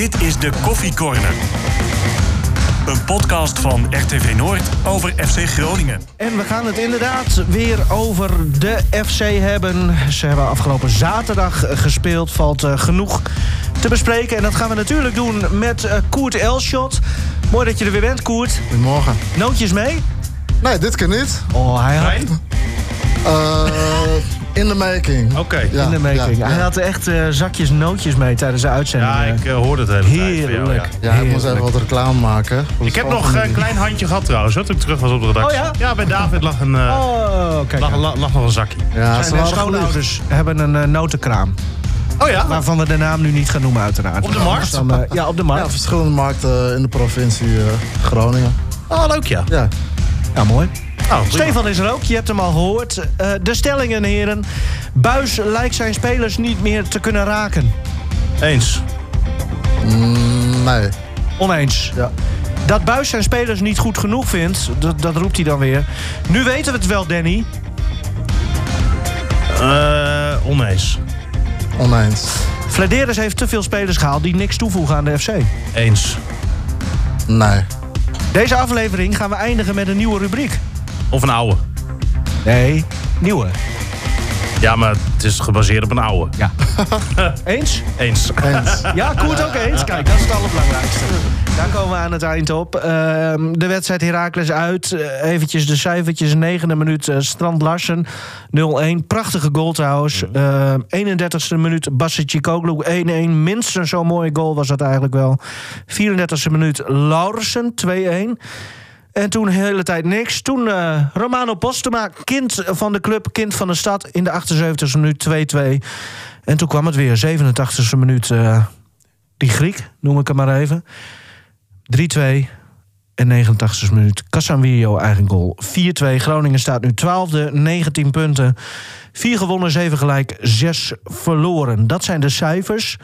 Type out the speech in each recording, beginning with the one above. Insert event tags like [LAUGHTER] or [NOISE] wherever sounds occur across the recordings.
Dit is de Koffie Corner. Een podcast van RTV Noord over FC Groningen. En we gaan het inderdaad weer over de FC hebben. Ze hebben afgelopen zaterdag gespeeld. Valt uh, genoeg te bespreken. En dat gaan we natuurlijk doen met uh, Koert Elschot. Mooi dat je er weer bent, Koert. Goedemorgen. Nootjes mee? Nee, dit keer niet. Oh, hij had... Uh, in the making. Oké. Okay. Ja, in the making. ja, Hij ja. had echt uh, zakjes nootjes mee tijdens de uitzending. Ja, ik uh, hoorde het hele tijd. Heerlijk. van jou, ja. Ja, ik moest even wat reclame maken. Ik heb nog een klein handje gehad trouwens, hoor, toen ik terug was op de redactie. Oh ja? bij David lag, een, uh, Oh, kijk. lag, lag, lag nog een zakje. Ja, Zijn schoonouders hebben een uh, notenkraam. Oh ja? Waarvan we de naam nu niet gaan noemen uiteraard. Op de markt? Dan, uh, ja, op de markt. Ja, verschillende markten in de provincie uh, Groningen. Oh, leuk ja. Ja. Ja, mooi. Oh, Stefan is er ook, je hebt hem al gehoord. Uh, de stellingen, heren. Buis lijkt zijn spelers niet meer te kunnen raken. Eens. Mm, nee. Oneens. Ja. Dat Buis zijn spelers niet goed genoeg vindt, dat, dat roept hij dan weer. Nu weten we het wel, Danny. Uh, oneens. Oneens. Flederis heeft te veel spelers gehaald die niks toevoegen aan de FC. Eens. Nee. Deze aflevering gaan we eindigen met een nieuwe rubriek. Of een oude. Nee, nieuwe. Ja, maar het is gebaseerd op een oude. Ja. [LAUGHS] eens? Eens. Eens. Ja, Koert ook [LAUGHS] eens. Kijk, dat is het allerbelangrijkste. Daar komen we aan het eind op. Uh, de wedstrijd Heracles uit. Uh, eventjes de cijfertjes. Negende minuut uh, Strand Larsen. 0-1. Prachtige goal trouwens. 31ste minuut Bassici Koglu 1-1. Minstens zo'n mooie goal was dat eigenlijk wel. 34ste minuut Laurensen 2-1. En toen de hele tijd niks. Toen uh, Romano Postema, kind van de club, kind van de stad... in de 78e minuut 2-2. En toen kwam het weer, 87e minuut... Uh, die Griek, noem ik hem maar even. 3-2 en 89e minuut. Casanvillo eigen goal. 4-2. Groningen staat nu 12e, 19 punten. 4 gewonnen, 7 gelijk, 6 verloren. Dat zijn de cijfers.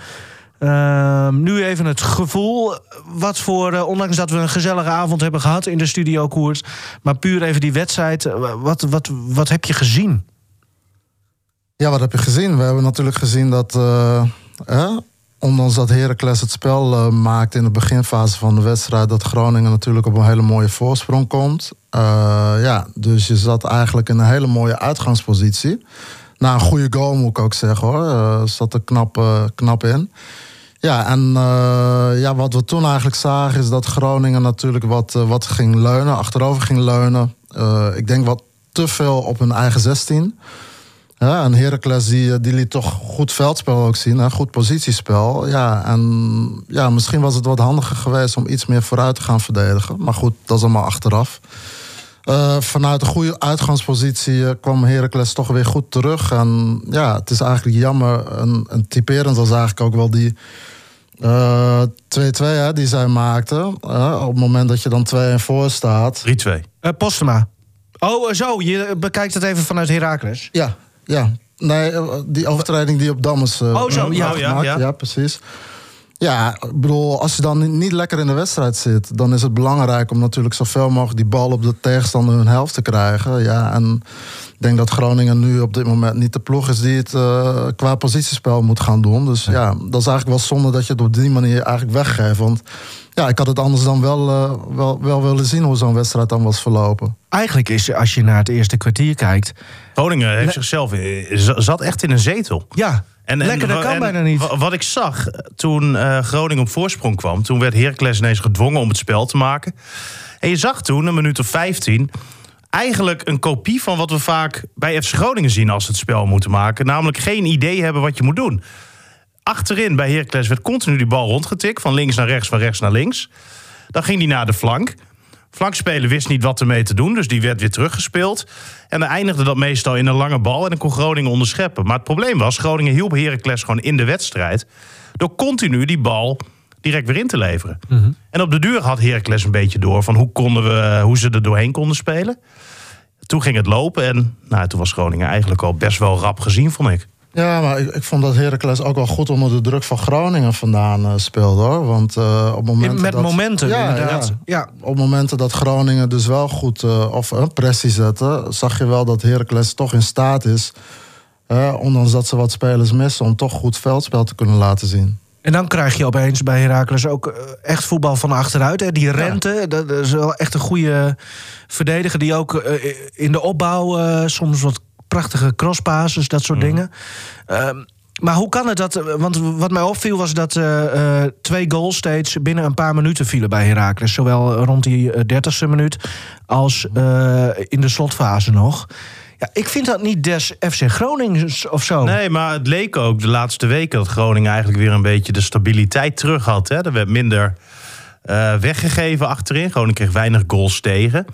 Uh, nu even het gevoel. Wat voor, uh, ondanks dat we een gezellige avond hebben gehad in de studio Koers. Maar puur even die wedstrijd. Wat, wat, wat heb je gezien? Ja, wat heb je gezien? We hebben natuurlijk gezien dat. Eh, ondanks dat Heracles het spel maakt in de beginfase van de wedstrijd. dat Groningen natuurlijk op een hele mooie voorsprong komt. Ja, dus je zat eigenlijk in een hele mooie uitgangspositie. Na een goede goal moet ik ook zeggen hoor. Uh, zat er knap, knap in. Ja, en uh, ja, wat we toen eigenlijk zagen is dat Groningen natuurlijk wat, uh, wat ging leunen, achterover ging leunen. Uh, ik denk wat te veel op hun eigen 16. Ja, en Heracles die, die liet toch goed veldspel ook zien, hè, goed positiespel. Ja, en ja, misschien was het wat handiger geweest om iets meer vooruit te gaan verdedigen. Maar goed, dat is allemaal achteraf. Vanuit een goede uitgangspositie kwam Heracles toch weer goed terug. En ja, het is eigenlijk jammer. En, en typerend was eigenlijk ook wel die 2-2 uh, die zij maakten. Uh, op het moment dat je dan 2 en voor staat. 3-2. Uh, Postema. Oh, zo. Je bekijkt het even vanuit Heracles. Ja, ja. Nee, die overtreding die op Dammers. oh, zo. Ja, ja, ja. ja, precies. Ja, ik bedoel, als je dan niet lekker in de wedstrijd zit, dan is het belangrijk om natuurlijk zoveel mogelijk die bal op de tegenstander hun helft te krijgen. Ja, en denk dat Groningen nu op dit moment niet de ploeg is die het uh, qua positiespel moet gaan doen. Dus ja, dat is eigenlijk wel zonde dat je het op die manier eigenlijk weggeeft. Want ja, ik had het anders dan wel, uh, wel, wel willen zien hoe zo'n wedstrijd dan was verlopen. Eigenlijk is, als je naar het eerste kwartier kijkt. Groningen heeft zichzelf zat echt in een zetel. Ja, En, en, Lekker, dat kan en bijna niet. wa- Wat ik zag toen uh, Groningen op voorsprong kwam... toen werd Heracles ineens gedwongen om het spel te maken. En je zag toen, een minuut of 15... eigenlijk een kopie van wat we vaak bij FC Groningen zien... als ze het spel moeten maken. Namelijk geen idee hebben wat je moet doen. Achterin bij Heracles werd continu die bal rondgetikt... van links naar rechts, van rechts naar links. Dan ging die naar de flank. Flankspeler wist niet wat ermee te doen, dus die werd weer teruggespeeld. En dan eindigde dat meestal in een lange bal en dan kon Groningen onderscheppen. Maar het probleem was, Groningen hielp Heracles gewoon in de wedstrijd... door continu die bal direct weer in te leveren. En op de duur had Heracles een beetje door van hoe, konden we, hoe ze er doorheen konden spelen. Toen ging het lopen en nou, toen was Groningen eigenlijk al best wel rap gezien, vond ik. Ja, maar ik, ik vond dat Heracles ook wel goed onder de druk van Groningen vandaan uh, speelde hoor. Want uh, op momenten. Met dat, momenten, ja, inderdaad. Ja. Ja. Op momenten dat Groningen dus wel goed uh, of uh, pressie zette, zag je wel dat Heracles toch in staat is. ondanks dat ze wat spelers missen, om toch goed veldspel te kunnen laten zien. En dan krijg je opeens bij Heracles ook eh, echt voetbal van achteruit. Hè. Die rente, dat is wel echt een goede verdediger... die ook eh, in de opbouw eh, soms wat prachtige crosspasses, dat soort dingen. Ehm, maar hoe kan het dat... Want wat mij opviel was dat twee goals steeds binnen een paar minuten vielen bij Heracles. Zowel rond die dertigste minuut als in de slotfase nog. Ja, ik vind dat niet des FC Groningen of zo. Nee, maar het leek ook de laatste weken dat Groningen eigenlijk weer een beetje de stabiliteit terug had. Hè. Er werd minder eh, weggegeven achterin. Groningen kreeg weinig goals tegen.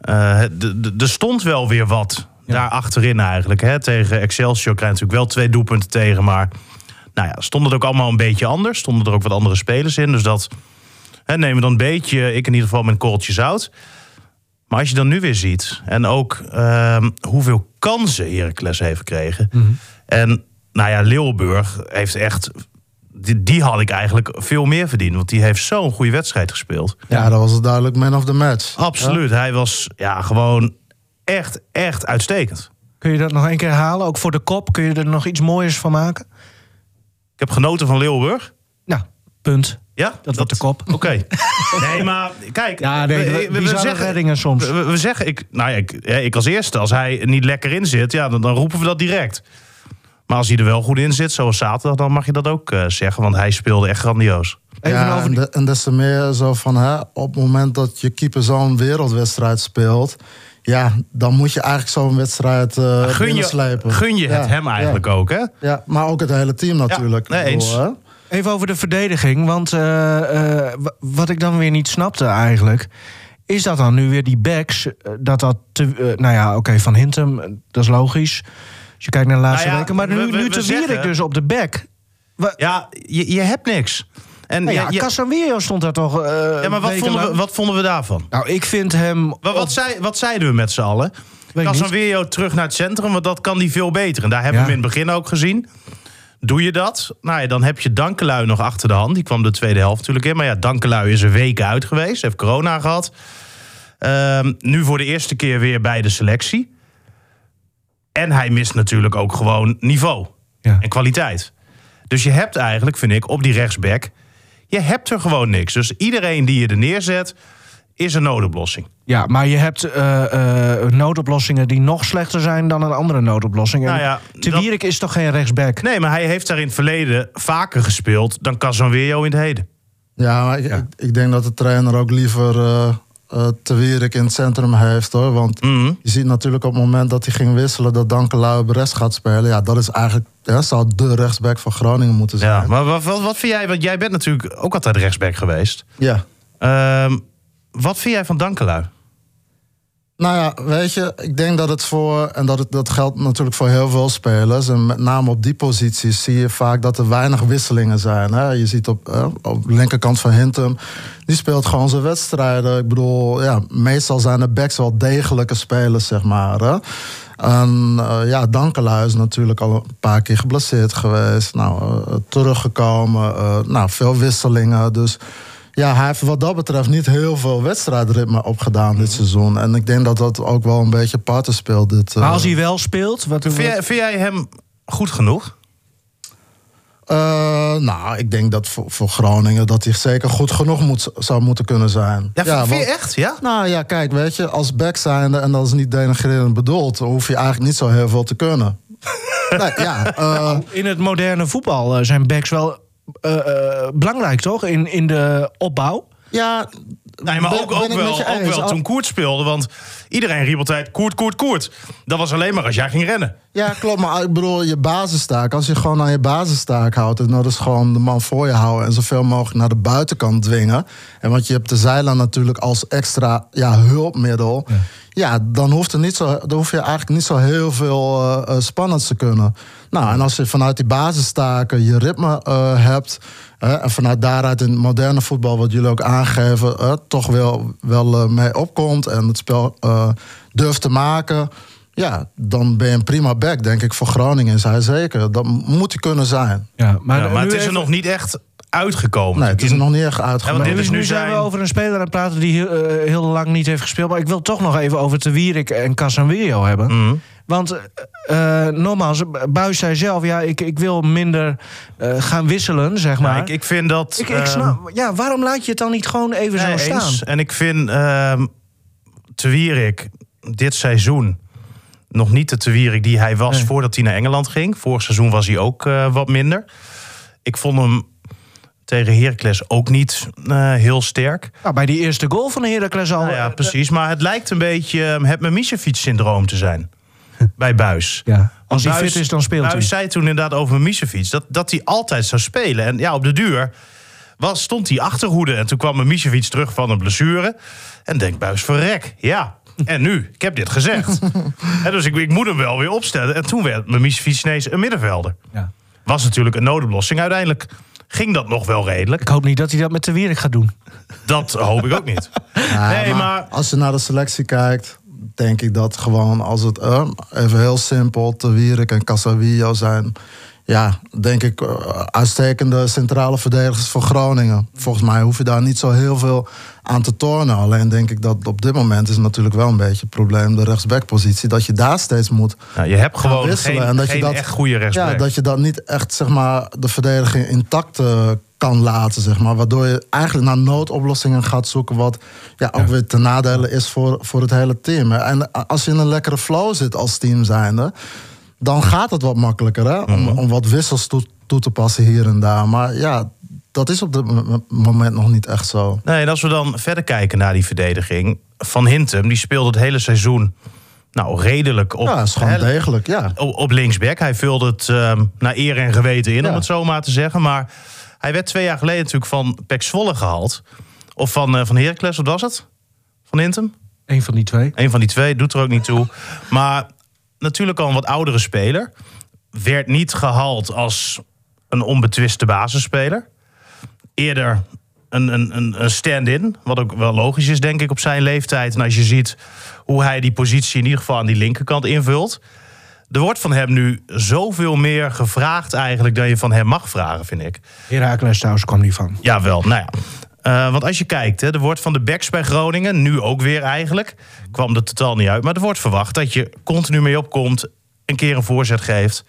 De- Er stond wel weer wat daar achterin eigenlijk. Hè. Tegen Excelsior krijg je natuurlijk wel twee doelpunten tegen. Maar nou ja, stond het ook allemaal een beetje anders. Stonden er ook wat andere spelers in. Dus dat hè, nemen we dan een beetje, ik in ieder geval met een korreltje zout. Maar als je dan nu weer ziet, en ook ehm, hoeveel kansen Heracles heeft gekregen. En nou ja, Leeuwenburg heeft echt. Die, die had ik eigenlijk veel meer verdiend. Want die heeft zo'n goede wedstrijd gespeeld. Ja, dat was duidelijk man of the match. Absoluut. Hij was ja, gewoon echt, echt uitstekend. Kun je dat nog één keer herhalen? Ook voor de kop, kun je er nog iets mooiers van maken? Ik heb genoten van Leeuwenburg. Nou, punt. Ja, Dat wordt de kop. Oké. [LAUGHS] Nee, maar kijk. Ja, nee, we, we- zeggen, reddingen soms. We, we zeggen, ik, nou ja, ik, ja, ik als eerste, als hij er niet lekker in zit, ja, dan, dan roepen we dat direct. Maar als hij er wel goed in zit, zoals zaterdag, dan mag je dat ook eh, zeggen. Want hij speelde echt grandioos. Even ja, over en, die- de- en des te meer zo van, hè, op het moment dat je keeper zo'n wereldwedstrijd speelt... ja, dan moet je eigenlijk zo'n wedstrijd eh Gun je, gun je het Ja, hem eigenlijk ja. ook, hè? Ja, maar ook het hele team natuurlijk. nee, Ik bedoel, eens. Even over de verdediging. Want eh, eh, wa- wat ik dan weer niet snapte eigenlijk... is dat dan nu weer die backs... eh, dat dat te, nou ja, oké, Van Hintem, dat is logisch... Als je kijkt naar de laatste Nou ja, weken. Maar nu, we- nu te zeggen- Wierik dus op de back. Ja, je, je hebt niks. En nou ja, ja, stond daar toch ja, maar wat vonden, we, wat vonden we daarvan? Nou, ik vind hem... Wat, wat, zei, wat zeiden we met z'n allen? Ik Casemiro terug naar het centrum, want dat kan die veel beter. En daar hebben we hem in het begin ook gezien. Doe je dat? Nou ja, dan heb je Dankelui nog achter de hand. Die kwam de tweede helft natuurlijk in. Maar ja, Dankelui is een week uit geweest. Heeft corona gehad. Ehm, nu voor de eerste keer weer bij de selectie. En hij mist natuurlijk ook gewoon niveau Ja. en kwaliteit. Dus je hebt eigenlijk, vind ik, op die rechtsback... je hebt er gewoon niks. Dus iedereen die je er neerzet, is een noodoplossing. Ja, maar je hebt eh, eh, noodoplossingen die nog slechter zijn dan een andere noodoplossing. Nou ja, Te dat- Wierik is toch geen rechtsback? Nee, maar hij heeft daar in het verleden vaker gespeeld dan Casemiro in het heden. Ja, maar ik, ik, ik denk dat de trainer ook liever eh eh, Te Wierik in het centrum heeft. hoor. Want Mhm. je ziet natuurlijk op het moment dat hij ging wisselen... dat Dankelui op rechts gaat spelen. Ja, dat is eigenlijk... Ja, zou de rechtsback van Groningen moeten zijn. Ja, maar wat, wat, wat vind jij? Want jij bent natuurlijk ook altijd rechtsback geweest. ja. Ehm, wat vind jij van Dankelui? Nou ja, weet je, ik denk dat het voor, en dat, het, dat geldt natuurlijk voor heel veel spelers, en met name op die posities zie je vaak dat er weinig wisselingen zijn. Hè? Je ziet op, op de linkerkant van Hintem, die speelt gewoon zijn wedstrijden. Ik bedoel, ja, meestal zijn de backs wel degelijke spelers, zeg maar. Hè? En eh, ja, Dankelui is natuurlijk al een paar keer geblesseerd geweest. Nou, eh, teruggekomen, eh, nou, veel wisselingen. Dus ja, hij heeft wat dat betreft niet heel veel wedstrijdritme opgedaan dit seizoen. En ik denk dat dat ook wel een beetje parten speelt. Dit, eh, Maar als hij wel speelt, wat Vind jij, vind jij hem goed genoeg? eh, nou, ik denk dat voor, voor Groningen dat hij zeker goed genoeg moet, zou moeten kunnen zijn. Ja, vind want- je echt? Ja? Nou ja, kijk, weet je, als back zijnde, en dat is niet denigrerend bedoeld, dan hoef je eigenlijk niet zo heel veel te kunnen. [LAUGHS] nee, ja, eh, in het moderne voetbal eh, zijn backs wel eh, eh, belangrijk, toch? In, in de opbouw. ja. Nee, maar ook, ook wel, ook wel toen Koert speelde. Want iedereen riep altijd Koert, Koert, Koert. Dat was alleen maar als jij ging rennen. Ja, klopt. Maar ik bedoel, je basistaak. Als je gewoon aan je basistaak houdt. En dat is gewoon de man voor je houden. En zoveel mogelijk naar de buitenkant dwingen. En want je hebt de zeilen natuurlijk als extra ja, hulpmiddel. Ja, dan, hoeft er niet zo, dan hoef je eigenlijk niet zo heel veel eh, eh, spannends te kunnen. Nou, en als je vanuit die basistaken je ritme eh, hebt. Eh, en vanuit daaruit in het moderne voetbal, wat jullie ook aangeven, eh, toch wel, wel eh, mee opkomt. En het spel eh, durft te maken. Ja, dan ben je een prima back, denk ik, voor Groningen. Is hij zeker. Dat moet hij kunnen zijn. Ja, maar, ja, het is er nog niet echt uitgekomen. Nee, het is er nog niet echt Ja, uitgekomen. want dit Dus is nu zijn we over een speler aan het praten die heel, eh, heel lang niet heeft gespeeld. Maar ik wil toch nog even over Te Wierik en Casanweo hebben. Mhm. Want eh eh, nogmaals, Buis zei zelf, ja, ik, ik wil minder eh, gaan wisselen, zeg maar. Maar ik, ik vind dat. ik, ik ehm, snap, ja, waarom laat je het dan niet gewoon even nee, zo staan? En ik vind ehm Te Wierik dit seizoen nog niet de Te Wierik die hij was Nee. voordat hij naar Engeland ging. Vorig seizoen was hij ook eh, wat minder. Ik vond hem tegen Heracles ook niet eh, heel sterk. Nou, bij die eerste goal van Heracles al. Nou ja, eh, precies. Maar het lijkt een beetje eh, het Mimicevic-syndroom te zijn. [LAUGHS] bij Buis. ja. Als hij Buis- fit is, dan speelt hij. Buis zei toen inderdaad over Mimicevic dat, dat hij altijd zou spelen. En ja, op de duur was, stond hij achterhoede. En toen kwam Mimicevic terug van een blessure. En denkt Buis, verrek, ja. En nu? Ik heb dit gezegd. [LAUGHS] en dus ik, ik moet hem wel weer opstellen. En toen werd Mimicevic ineens een middenvelder. Ja. Was natuurlijk een noodoplossing. Uiteindelijk ging dat nog wel redelijk. Ik hoop niet dat hij dat met Te Wierik gaat doen. Dat hoop ik ook niet. Ja, [LAUGHS] nee, maar... Als je naar de selectie kijkt, denk ik dat gewoon als het eh, even heel simpel te Wierik en Casavillo zijn. Ja, denk ik eh, uitstekende centrale verdedigers voor Groningen. Volgens mij hoef je daar niet zo heel veel aan te tornen. Alleen denk ik dat op dit moment is natuurlijk wel een beetje het probleem de rechtsbackpositie. Dat je daar steeds moet Nou, je hebt gewoon wisselen. geen, en dat geen je dat, echt goede rechtsback. Ja, dat je dat niet echt zeg maar, de verdediging intact eh, kan laten. Zeg maar, waardoor je eigenlijk naar noodoplossingen gaat zoeken. Wat ja, ook weer ten nadele is voor, voor het hele team. En als je in een lekkere flow zit als team zijnde. Dan gaat het wat makkelijker hè? Om, Mhm. om wat wissels toe, toe te passen hier en daar. Maar ja, dat is op dit mo- moment nog niet echt zo. Nee, en als we dan verder kijken naar die verdediging. Van Hintem, die speelde het hele seizoen nou, redelijk op, ja, is gewoon hè, degelijk. Ja. op, op linksback. Hij vulde het ehm, naar eer en geweten in, Ja. om het zo maar te zeggen. Maar hij werd twee jaar geleden natuurlijk van Pek Zwolle gehaald. Of van, eh van Heracles, wat was het? Van Hintem? Een van die twee. Een van die twee, doet er ook niet toe. Maar natuurlijk al een wat oudere speler. Werd niet gehaald als een onbetwiste basisspeler. Eerder een, een, een, stand-in. Wat ook wel logisch is, denk ik, op zijn leeftijd. En als je ziet hoe hij die positie in ieder geval aan die linkerkant invult. Er wordt van hem nu zoveel meer gevraagd eigenlijk dan je van hem mag vragen, vind ik. Heracles trouwens kwam niet van. Jawel, nou ja. Eh, want als je kijkt, hè, er wordt van de backs bij Groningen, nu ook weer eigenlijk, kwam er totaal niet uit. Maar er wordt verwacht dat je continu mee opkomt, een keer een voorzet geeft.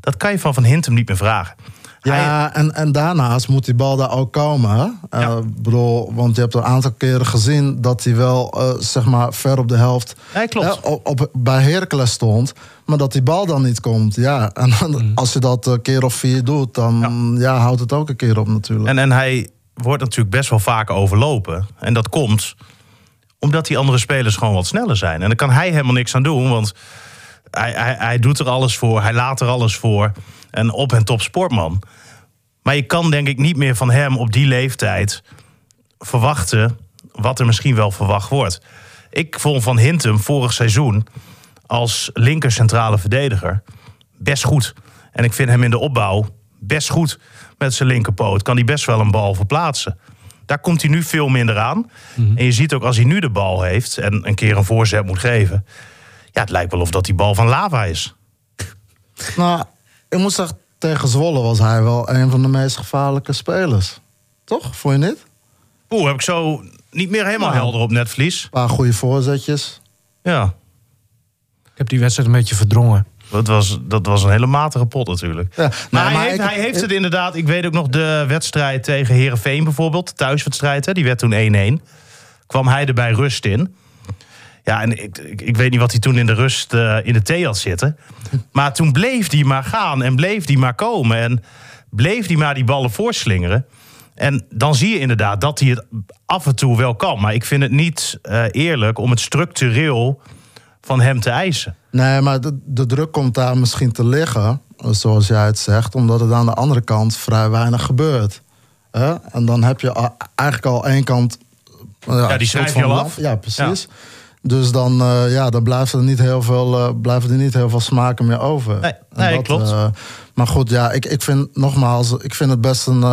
Dat kan je van Van Hintem niet meer vragen. Ja, en, en daarnaast moet die bal daar ook komen. Eh, Ja. bedoel, want je hebt een aantal keren gezien dat hij wel eh, zeg maar ver op de helft Nee, klopt. op, op- bij Heracles stond. Maar dat die bal dan niet komt. Ja, en Mm. als je dat een keer of vier doet, dan ja. houdt het ook een keer op natuurlijk. En, en hij wordt natuurlijk best wel vaak overlopen. En dat komt omdat die andere spelers gewoon wat sneller zijn. En daar kan hij helemaal niks aan doen, want hij, hij, hij doet er alles voor, hij laat er alles voor. En op en top sportman. Maar je kan denk ik niet meer van hem op die leeftijd verwachten wat er misschien wel verwacht wordt. Ik vond Van Hintem vorig seizoen als linker centrale verdediger best goed. En ik vind hem in de opbouw best goed met zijn linkerpoot. Kan hij best wel een bal verplaatsen. Daar komt hij nu veel minder aan. En je ziet ook als hij nu de bal heeft en een keer een voorzet moet geven. Ja, het lijkt wel of dat die bal van lava is. Nou, ik moet zeggen, tegen Zwolle was hij wel een van de meest gevaarlijke spelers. Toch? Vond je niet? Oeh, heb ik zo niet meer helemaal Nou. helder op netvlies. Een paar goede voorzetjes. Ja, Ik heb die wedstrijd een beetje verdrongen. Dat was, dat was een hele matige pot natuurlijk. Ja, Maar, nee, hij, heeft, ik- hij heeft het inderdaad. Ik weet ook nog de wedstrijd tegen Herenveen bijvoorbeeld. De thuiswedstrijd, hè, die werd toen 1-1. Kwam hij er bij rust in. Ja, en ik, ik, ik weet niet wat hij toen in de rust eh, in de thee had zitten. Maar toen bleef hij maar gaan en bleef hij maar komen. En bleef hij maar die ballen voorslingeren. En dan zie je inderdaad dat hij het af en toe wel kan. Maar ik vind het niet eh, eerlijk om het structureel van hem te eisen. Nee, maar de, de druk komt daar misschien te liggen, zoals jij het zegt, omdat het aan de andere kant vrij weinig gebeurt. En dan heb je eigenlijk al één kant. eh, Ja, die schrijf je al af. Ja, precies. Dus dan, eh, ja, dan blijft er niet heel veel, eh, blijven er niet heel veel smaken meer over. Nee, nee, klopt. eh, maar goed, ja, ik, ik vind nogmaals, ik vind het best een,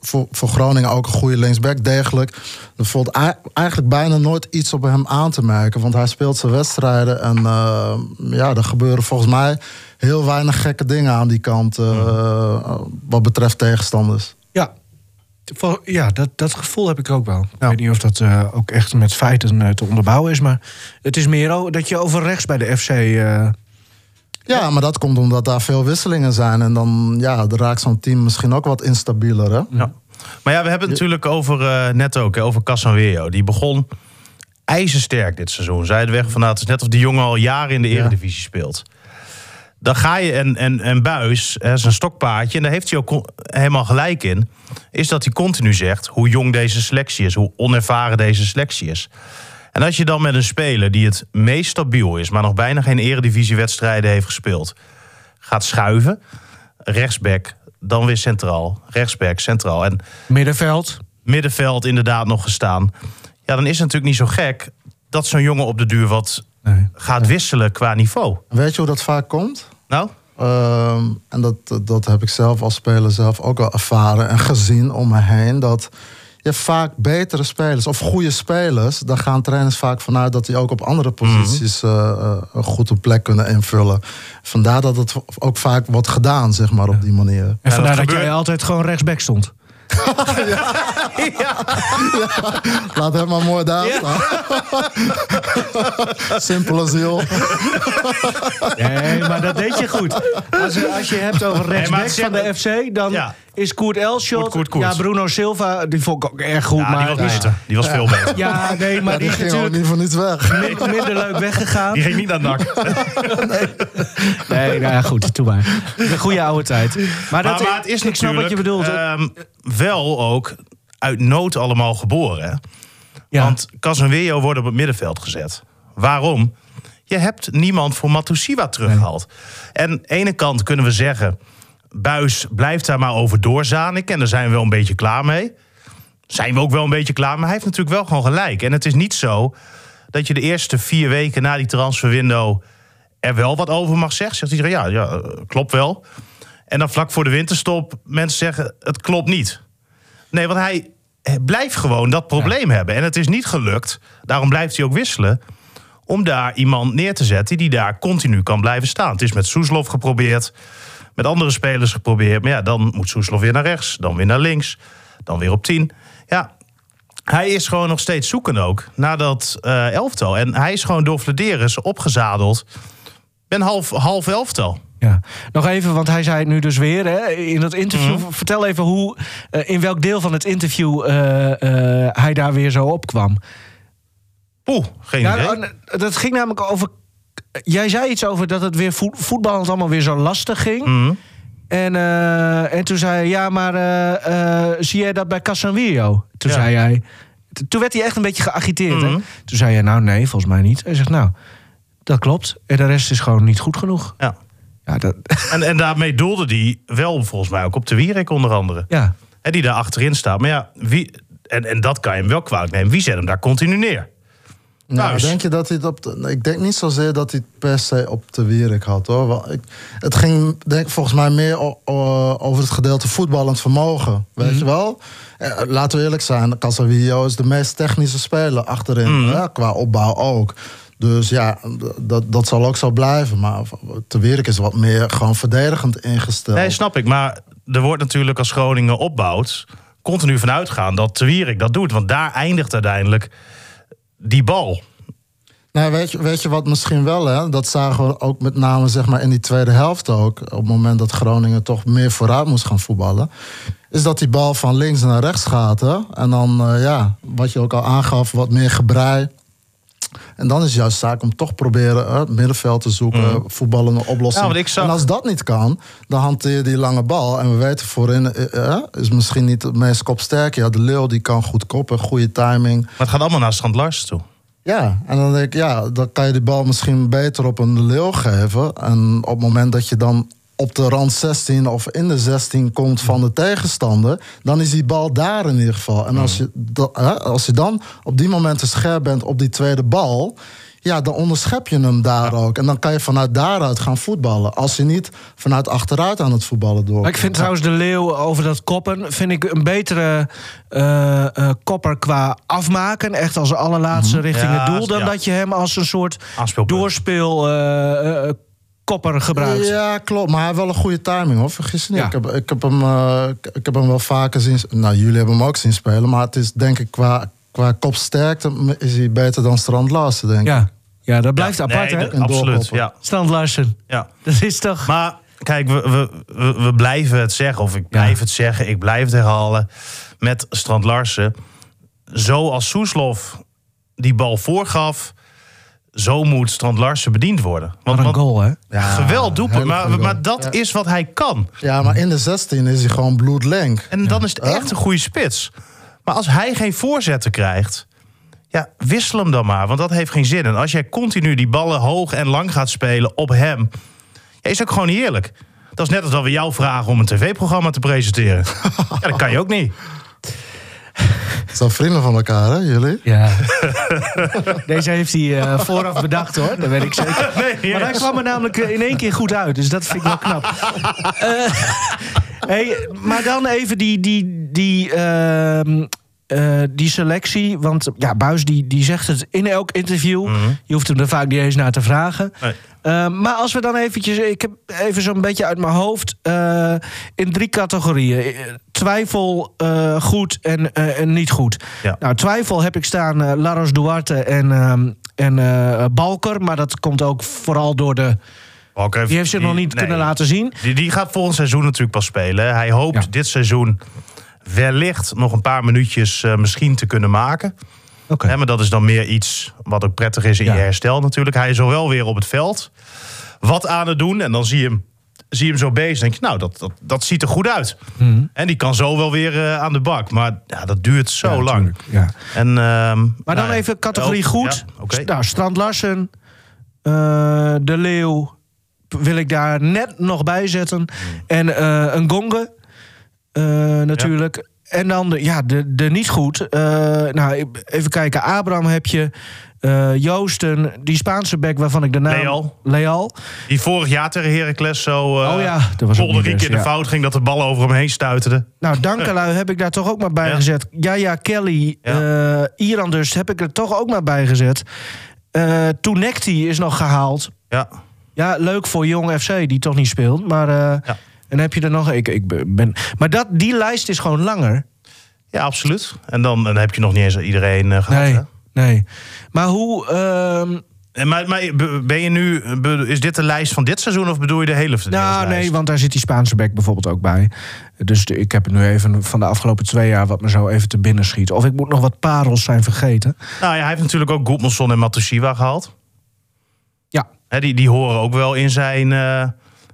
voor, voor Groningen ook een goede linksback, degelijk. Er valt ei- eigenlijk bijna nooit iets op hem aan te merken, want hij speelt zijn wedstrijden en eh, ja, er gebeuren volgens mij heel weinig gekke dingen aan die kant, eh, wat betreft tegenstanders. Ja. Ja, dat, dat gevoel heb ik ook wel. Ik Ja. weet niet of dat eh, ook echt met feiten eh, te onderbouwen is. Maar het is meer dat je over rechts bij de FC... eh, Ja, maar dat komt omdat daar veel wisselingen zijn. En dan ja, raakt zo'n team misschien ook wat instabieler. Hè? Ja. Maar ja, we hebben het natuurlijk over, eh, net ook, hè, over Casanweo. Die begon ijzersterk dit seizoen. Zij de weg van, nou, het is net of die jongen al jaren in de eredivisie speelt. Dan ga je, en, en, en Buis, hè, zijn stokpaardje, en daar heeft hij ook helemaal gelijk in, is dat hij continu zegt hoe jong deze selectie is, hoe onervaren deze selectie is. En als je dan met een speler die het meest stabiel is, maar nog bijna geen eredivisiewedstrijden heeft gespeeld, gaat schuiven, rechtsback, dan weer centraal, rechtsback, centraal. En middenveld. middenveld inderdaad nog gestaan. Ja, dan is het natuurlijk niet zo gek dat zo'n jongen op de duur wat Nee. gaat wisselen qua niveau. Weet je hoe dat vaak komt? Nou, Ehm, en dat, dat heb ik zelf als speler zelf ook wel ervaren en gezien om me heen. Dat je vaak betere spelers of goede spelers, daar gaan trainers vaak vanuit dat die ook op andere posities eh, eh, een goede plek kunnen invullen. Vandaar dat het ook vaak wordt gedaan, zeg maar, op die manier. En dat vandaar dat, gebeurt- jij altijd gewoon rechtsback stond. Laat hem maar mooi daar staan. Simpele ziel. Nee, maar dat deed je goed. Als, je- als je hebt over rechtsback het van de FC, dan Ja. is Koert Elschot. Koert, Koert, Koert. Ja, Bruno Silva, die vond ik ook erg goed. ja, maar die was beter. Die was veel beter. Ja, nee, maar Ja, die, die ging ook natuurlijk niet voor niets weg. min- minder leuk weggegaan. Die ging niet naar NAC. Nee, [LAUGHS] nou ja, goed, toen maar. De goede oude tijd. Maar, dat, maar, het is ik snap natuurlijk wat je bedoelt. ehm, wel ook uit nood allemaal geboren. ja. Want Casemiro wordt op het middenveld gezet. Waarom? Je hebt niemand voor Matusiwa teruggehaald. En aan de ene kant kunnen we zeggen... Buis blijft daar maar over doorzaniken... en daar zijn we wel een beetje klaar mee. Zijn we ook wel een beetje klaar, maar hij heeft natuurlijk wel gewoon gelijk. En het is niet zo dat je de eerste vier weken na die transferwindow... er wel wat over mag zeggen. Zegt iedereen, ja, ja, eh, klopt wel. En dan vlak voor de winterstop mensen zeggen, het klopt niet. Nee, want hij blijft gewoon dat probleem hebben. En het is niet gelukt, daarom blijft hij ook wisselen... om daar iemand neer te zetten die daar continu kan blijven staan. Het is met Soeslof geprobeerd, met andere spelers geprobeerd. Maar ja, dan moet Soeslof weer naar rechts, dan weer naar links, dan weer op 10. Ja, hij is gewoon nog steeds zoeken ook naar dat eh, elftal. En hij is gewoon door Flederis opgezadeld. Een half, half elftal. Ja. Nog even, want hij zei het nu dus weer hè, in dat interview. Vertel even hoe, eh, in welk deel van het interview eh, eh, hij daar weer zo opkwam. Poeh, geen Ja, idee. oh, dat ging namelijk over. Jij zei iets over dat het weer vo- voetballend allemaal weer zo lastig ging. Mhm. En, en toen zei hij, ja, maar zie jij dat bij Casanvillo? Toen Ja. zei hij, toen werd hij echt een beetje geagiteerd. hè? Mhm. Toen zei hij, nou nee, volgens mij niet. Hij zegt, nou, dat klopt. En de rest is gewoon niet goed genoeg. Ja. Ja, dat, [LAUGHS] En, en daarmee doelde hij wel volgens mij ook op de Wierik onder andere. ja. Hè, die daar achterin staat. Maar ja, wie, en, en dat kan je hem wel kwalijk nemen. Wie zet hem daar continu neer? Nou, Buis. denk je dat hij het op de, ik denk niet zozeer dat hij het per se op de Wierik had hoor. Ik, het ging denk, ik, volgens mij meer o- o- over het gedeelte voetballend vermogen. Weet je wel? Eh, laten we eerlijk zijn, Casavillo is de meest technische speler achterin. hè, qua opbouw ook. Dus ja, dat, dat zal ook zo blijven. Maar de Wierik is wat meer gewoon verdedigend ingesteld. Nee, snap ik. Maar er wordt natuurlijk als Groningen opbouwt... continu vanuit gaan dat Wierik dat doet. Want daar eindigt uiteindelijk die bal. Nou, weet je, weet je wat misschien wel, hè? Dat zagen we ook met name zeg maar, in die tweede helft ook. Op het moment dat Groningen toch meer vooruit moest gaan voetballen. Is dat die bal van links naar rechts gaat. Hè? En dan, eh, ja, wat je ook al aangaf, wat meer gebrei. En dan is het juist zaak om toch proberen hè, het middenveld te zoeken, oplossing. Ja, want ik zag- En als dat niet kan, dan hanteer je die lange bal. En we weten voorin, eh, eh, is misschien niet het meest kopsterk. Ja, de Leeuw die kan goed koppen, goede timing. Maar het gaat allemaal naar Strand Larsen toe. Ja, en dan denk ik, ja, dan kan je die bal misschien beter op een leeuw geven. En op het moment dat je dan op de rand 16 of in de 16 komt van de tegenstander, dan is die bal daar in ieder geval. En als je, als je dan op die momenten scherp bent op die tweede bal, ja, dan onderschep je hem daar ook. En dan kan je vanuit daaruit gaan voetballen. Als je niet vanuit achteruit aan het voetballen door. Maar ik vind trouwens de Leeuw over dat koppen... vind ik een betere eh, eh, kopper qua afmaken. Echt als allerlaatste richting Ja, het doel. Dan ja. dat je hem als een soort doorspeel... eh, eh, kopper gebruikt. Ja, klopt. Maar hij heeft wel een goede timing, hoor. Vergis je niet. Ja. Ik, heb, ik, heb hem, eh, ik- heb hem wel vaker zien... Nou, jullie hebben hem ook zien spelen. Maar het is denk ik qua, qua kopsterkte... is hij beter dan Strand Larsen, denk ik. Ja, ja dat blijft Ja, apart, nee, hè? absoluut, ja. Strand Larsen. ja. Dat is toch... Maar kijk, we, we, we, we blijven het zeggen, of ik blijf het zeggen, ik blijf het herhalen met Strand Larsen. Zoals Soeslof die bal voorgaf, zo moet Strand Larsen bediend worden. Wat een goal, hè? Ja, doelpunt, maar, maar dat Ja. is wat hij kan. Ja, maar in de 16 is hij gewoon bloedlenk. En dan is het echt een goede spits. Maar als hij geen voorzetten krijgt, ja, wissel hem dan maar, want dat heeft geen zin. En als jij continu die ballen hoog en lang gaat spelen op hem, ja, is ook gewoon niet eerlijk. Dat is net als dat we jou vragen om een tv-programma te presenteren. [LAUGHS] ja, dat kan je ook niet. Het zijn vrienden van elkaar, hè, jullie? Ja. [LAUGHS] Deze heeft hij eh, vooraf bedacht, hoor. Dat weet ik zeker. [LAUGHS] Nee, Maar hij kwam er namelijk eh, in één keer goed uit. Dus dat vind ik wel knap. [LAUGHS] Eh, hey, maar dan even die, die, die, ehm, eh, die selectie. Want ja, Buis die, die zegt het in elk interview. Je hoeft hem er vaak niet eens naar te vragen. Nee. Eh, maar als we dan eventjes... Ik heb even zo'n beetje uit mijn hoofd... eh, in drie categorieën. Twijfel, goed en, en niet goed. Ja. Nou, twijfel heb ik staan Laros Duarte en, ehm, en Balker. Maar dat komt ook vooral door de... Die heeft zich nog niet nee. kunnen laten zien. Die, die gaat volgend seizoen natuurlijk pas spelen. Hij hoopt Ja. dit seizoen wellicht nog een paar minuutjes eh, misschien te kunnen maken. Oké. Maar dat is dan meer iets wat ook prettig is in Ja. je herstel natuurlijk. Hij is al wel weer op het veld. Wat aan het doen. En dan zie je hem, zie je hem zo bezig. denk je, nou, dat, dat, dat ziet er goed uit. Mhm. En die kan zo wel weer eh, aan de bak. Maar ja, dat duurt zo Ja, lang. tuurlijk, Ja. En, ehm, Maar dan nou even categorie goed. Oké. Nou, Strand Larsen, eh, De Leeuw wil ik daar net nog bij zetten. Hmm. En een Gonge eh, natuurlijk. En dan de, ja, de, de niet goed. Eh, nou, even kijken. Abraham heb je. eh, Joosten, die Spaanse back waarvan ik de naam... Leal. Leal. Die vorig jaar tegen Heracles zo uh, Oh ja, dat was ook niet in best, de ja. fout ging... dat de bal over hem heen stuiterde. Nou, Dankelui heb ik daar toch ook maar bij Ja. gezet. Ja, ja, Kelly, Ja. Iran dus heb ik er toch ook maar bij gezet. Toenekti is nog gehaald. Ja. Ja, leuk voor Jong FC, die toch niet speelt. Maar. En heb je er nog... Ik, ik ben, maar dat, die lijst is gewoon langer. ja, absoluut. En dan, dan heb je nog niet eens iedereen eh, gehad. Nee, hè? nee. Maar hoe... ehm, En Maar, maar ben je nu, is dit de lijst van dit seizoen of bedoel je de hele nou, nee, want daar zit die Spaanse back bijvoorbeeld ook bij. Dus de- ik heb het nu even van de afgelopen twee jaar... wat me zo even te binnen schiet. Of ik moet nog wat parels zijn vergeten. Nou ja, hij heeft natuurlijk ook Goedmanson en Matusiwa gehaald. Ja, die, die horen ook wel in zijn, eh,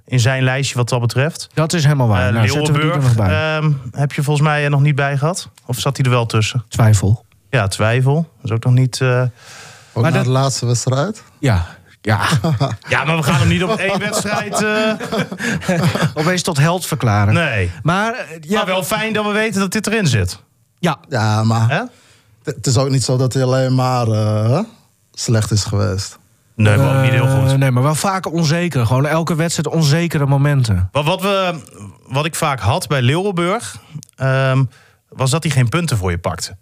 in zijn lijstje wat dat betreft. dat is helemaal waar. Eh nou, Leeuwenburg ehm, heb je volgens mij er nog niet bij gehad? Of zat hij er wel tussen? Twijfel. Ja, twijfel. Dat is ook nog niet... eh, Ook Maar na dat- de laatste wedstrijd. Ja, ja. [LAUGHS] Ja, maar we gaan hem niet op [LAUGHS] één wedstrijd... eh, Opeens tot held verklaren. Nee. Maar, ja, Maar wel fijn dat we weten dat dit erin zit. ja, Ja, maar Hè? het is ook niet zo dat hij alleen maar eh, slecht is geweest. Nee, maar ook niet heel goed. Eh, nee, maar wel vaak onzeker. Gewoon elke wedstrijd onzekere momenten. Wat, wat, we, wat ik vaak had bij Leeuwenburg... ehm, was dat hij geen punten voor je pakte.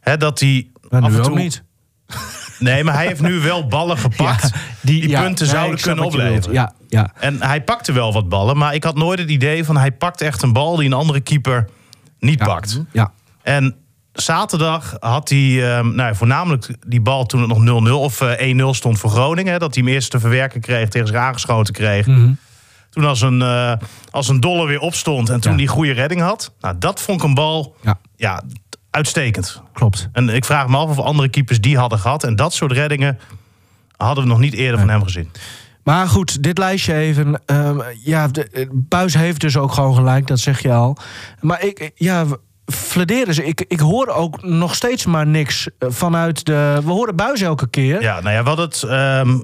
Hè, dat hij Maar af en toe... niet. [LAUGHS] Nee, maar hij heeft nu wel ballen [LAUGHS] gepakt... die, ja, punten zouden kunnen opleveren. Ja, ja. En hij pakte wel wat ballen... maar ik had nooit het idee van... hij pakt echt een bal die een andere keeper niet Ja. pakt. ja. En zaterdag had hij ehm, nou, ja, voornamelijk die bal toen het nog 0-0 of eh, 1-0 stond voor Groningen. Dat hij hem eerst te verwerken kreeg, tegen zich aangeschoten kreeg. Mhm. Toen als een, eh, als een dolle weer opstond en toen Ja. die goede redding had. Nou, dat vond ik een bal ja, ja, uitstekend. klopt. En ik vraag me af of andere keepers die hadden gehad. En dat soort reddingen hadden we nog niet eerder van hem gezien. Maar goed, dit lijstje even. ehm, ja, de, eh, Buis heeft dus ook gewoon gelijk, dat zeg je al. Maar ik, ja, Flederis, ik, ik hoor ook nog steeds maar niks eh, vanuit de... We horen Buis elke keer. Ja, nou ja, wat het ehm,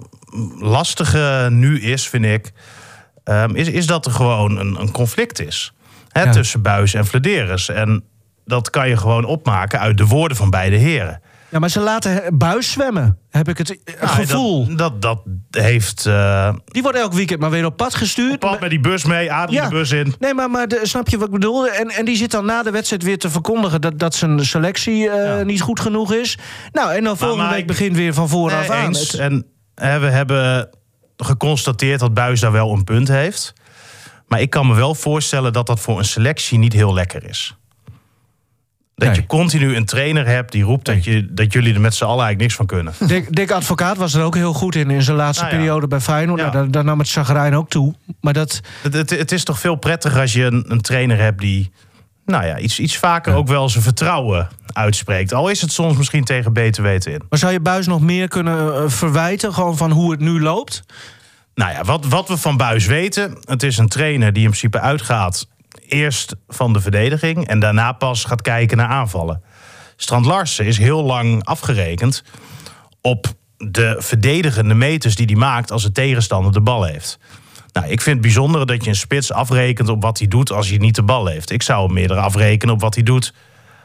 lastige nu is, vind ik, ehm, is, is dat er gewoon een, een conflict is. Hè, Ja. Tussen Buis en Flederis. En dat kan je gewoon opmaken uit de woorden van beide heren. Ja, maar ze laten Buis zwemmen, heb ik het eh, Nou, gevoel. Dat, dat, dat heeft. eh Die wordt elk weekend maar weer op pad gestuurd. pad met die bus mee, adem Ja. de bus in. Nee, maar, maar de- snap je wat ik bedoel? En, en die zit dan na de wedstrijd weer te verkondigen dat, dat zijn selectie eh, Ja. niet goed genoeg is. Nou, en dan volgende maar week begint weer van vooraf Nee, aan. eens. En hè, we hebben geconstateerd dat Buis daar wel een punt heeft. Maar ik kan me wel voorstellen dat dat voor een selectie niet heel lekker is. Dat Nee. je continu een trainer hebt die roept dat, je, dat jullie er met z'n allen eigenlijk niks van kunnen. [LAUGHS] Dick, Dick Advocaat was er ook heel goed in in zijn laatste Nou ja. periode bij Feyenoord. Ja. Nou, daar, daar nam het chagrijn ook toe. Maar dat, Het, het, het is toch veel prettiger als je een, een trainer hebt die nou ja, iets, iets vaker ook wel zijn vertrouwen uitspreekt. Al is het soms misschien tegen beter weten in. maar zou je Buis nog meer kunnen eh, verwijten? Gewoon van hoe het nu loopt? Nou ja, wat, wat we van Buis weten, het is een trainer die in principe uitgaat eerst van de verdediging en daarna pas gaat kijken naar aanvallen. Strand Larsen is heel lang afgerekend op de verdedigende meters die hij maakt als de tegenstander de bal heeft. Nou, ik vind het bijzonder dat je een spits afrekent op wat hij doet als hij niet de bal heeft. Ik zou hem eerder afrekenen op wat hij doet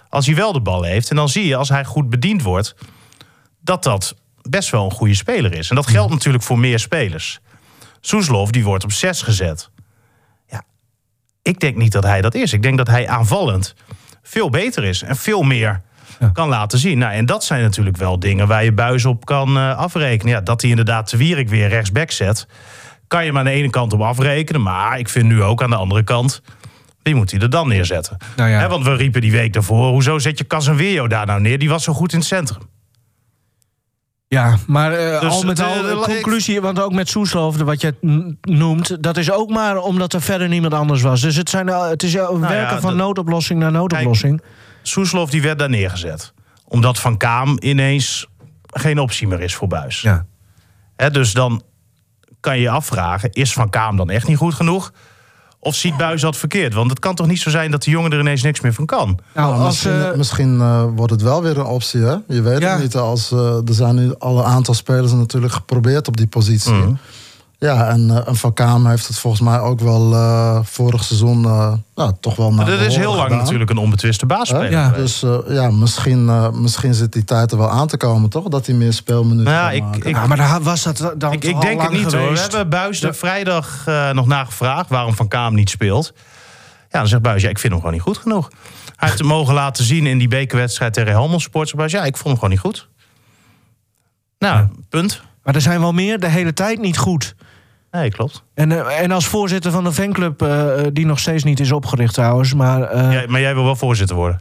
als hij wel de bal heeft. En dan zie je, als hij goed bediend wordt, dat dat best wel een goede speler is. En dat geldt natuurlijk voor meer spelers. Soeslof die wordt op 6 gezet. Ik denk niet dat hij dat is. Ik denk dat hij aanvallend veel beter is en veel meer Ja. kan laten zien. Nou, en dat zijn natuurlijk wel dingen waar je buis op kan eh, afrekenen. Ja, dat hij inderdaad de Wierik weer rechtsback zet, kan je hem aan de ene kant op afrekenen. Maar ik vind nu ook aan de andere kant, wie moet hij er dan neerzetten? Nou ja. Want we riepen die week daarvoor, hoezo zet je Casemiro daar nou neer? Die was zo goed in het centrum. Ja, maar eh, Dus al met al, eh, de conclusie, want ook met Soeslof, wat je noemt, dat is ook maar omdat er verder niemand anders was. Dus het, zijn, al- het is ja, werken ja, van dat- noodoplossing naar noodoplossing. Soeslof die werd daar neergezet. Omdat Van Kaam ineens geen optie meer is voor Buis. ja. Dus dan kan je je afvragen, is Van Kaam dan echt niet goed genoeg? Of ziet Buis dat verkeerd? Want het kan toch niet zo zijn dat die jongen er ineens niks meer van kan? Nou, Nou, als, misschien eh, misschien eh, wordt het wel weer een optie, hè? Je weet Ja. het niet. Als, eh, er zijn nu al een aantal spelers natuurlijk geprobeerd op die positie. Mhm. Ja, en, eh, en Van Kaam heeft het volgens mij ook wel eh, vorig seizoen eh, nou, toch wel naar dat is heel lang natuurlijk een onbetwiste baasspeler. Ja. geweest. Dus ja, misschien, eh, misschien zit die tijd er wel aan te komen, toch? Dat hij meer speelminuten Nou ja, gaat ik, maken. ik, ja, maar daar was dat dan ik, denk het lang niet hoor. We geweest. hebben Buis er vrijdag eh, nog nagevraagd waarom Van Kaam niet speelt. Ja, dan zegt Buis, ja, ik vind hem gewoon niet goed genoeg. Hij heeft hem mogen laten zien in die bekerwedstrijd tegen Helmond Sports. Buis, ja, ik vond hem gewoon niet goed. Nou, punt. Maar er zijn wel meer de hele tijd niet goed. Nee, klopt. En, eh, en als voorzitter van de fanclub, eh, eh, die nog steeds niet is opgericht trouwens, maar Jij- maar jij wil wel voorzitter worden.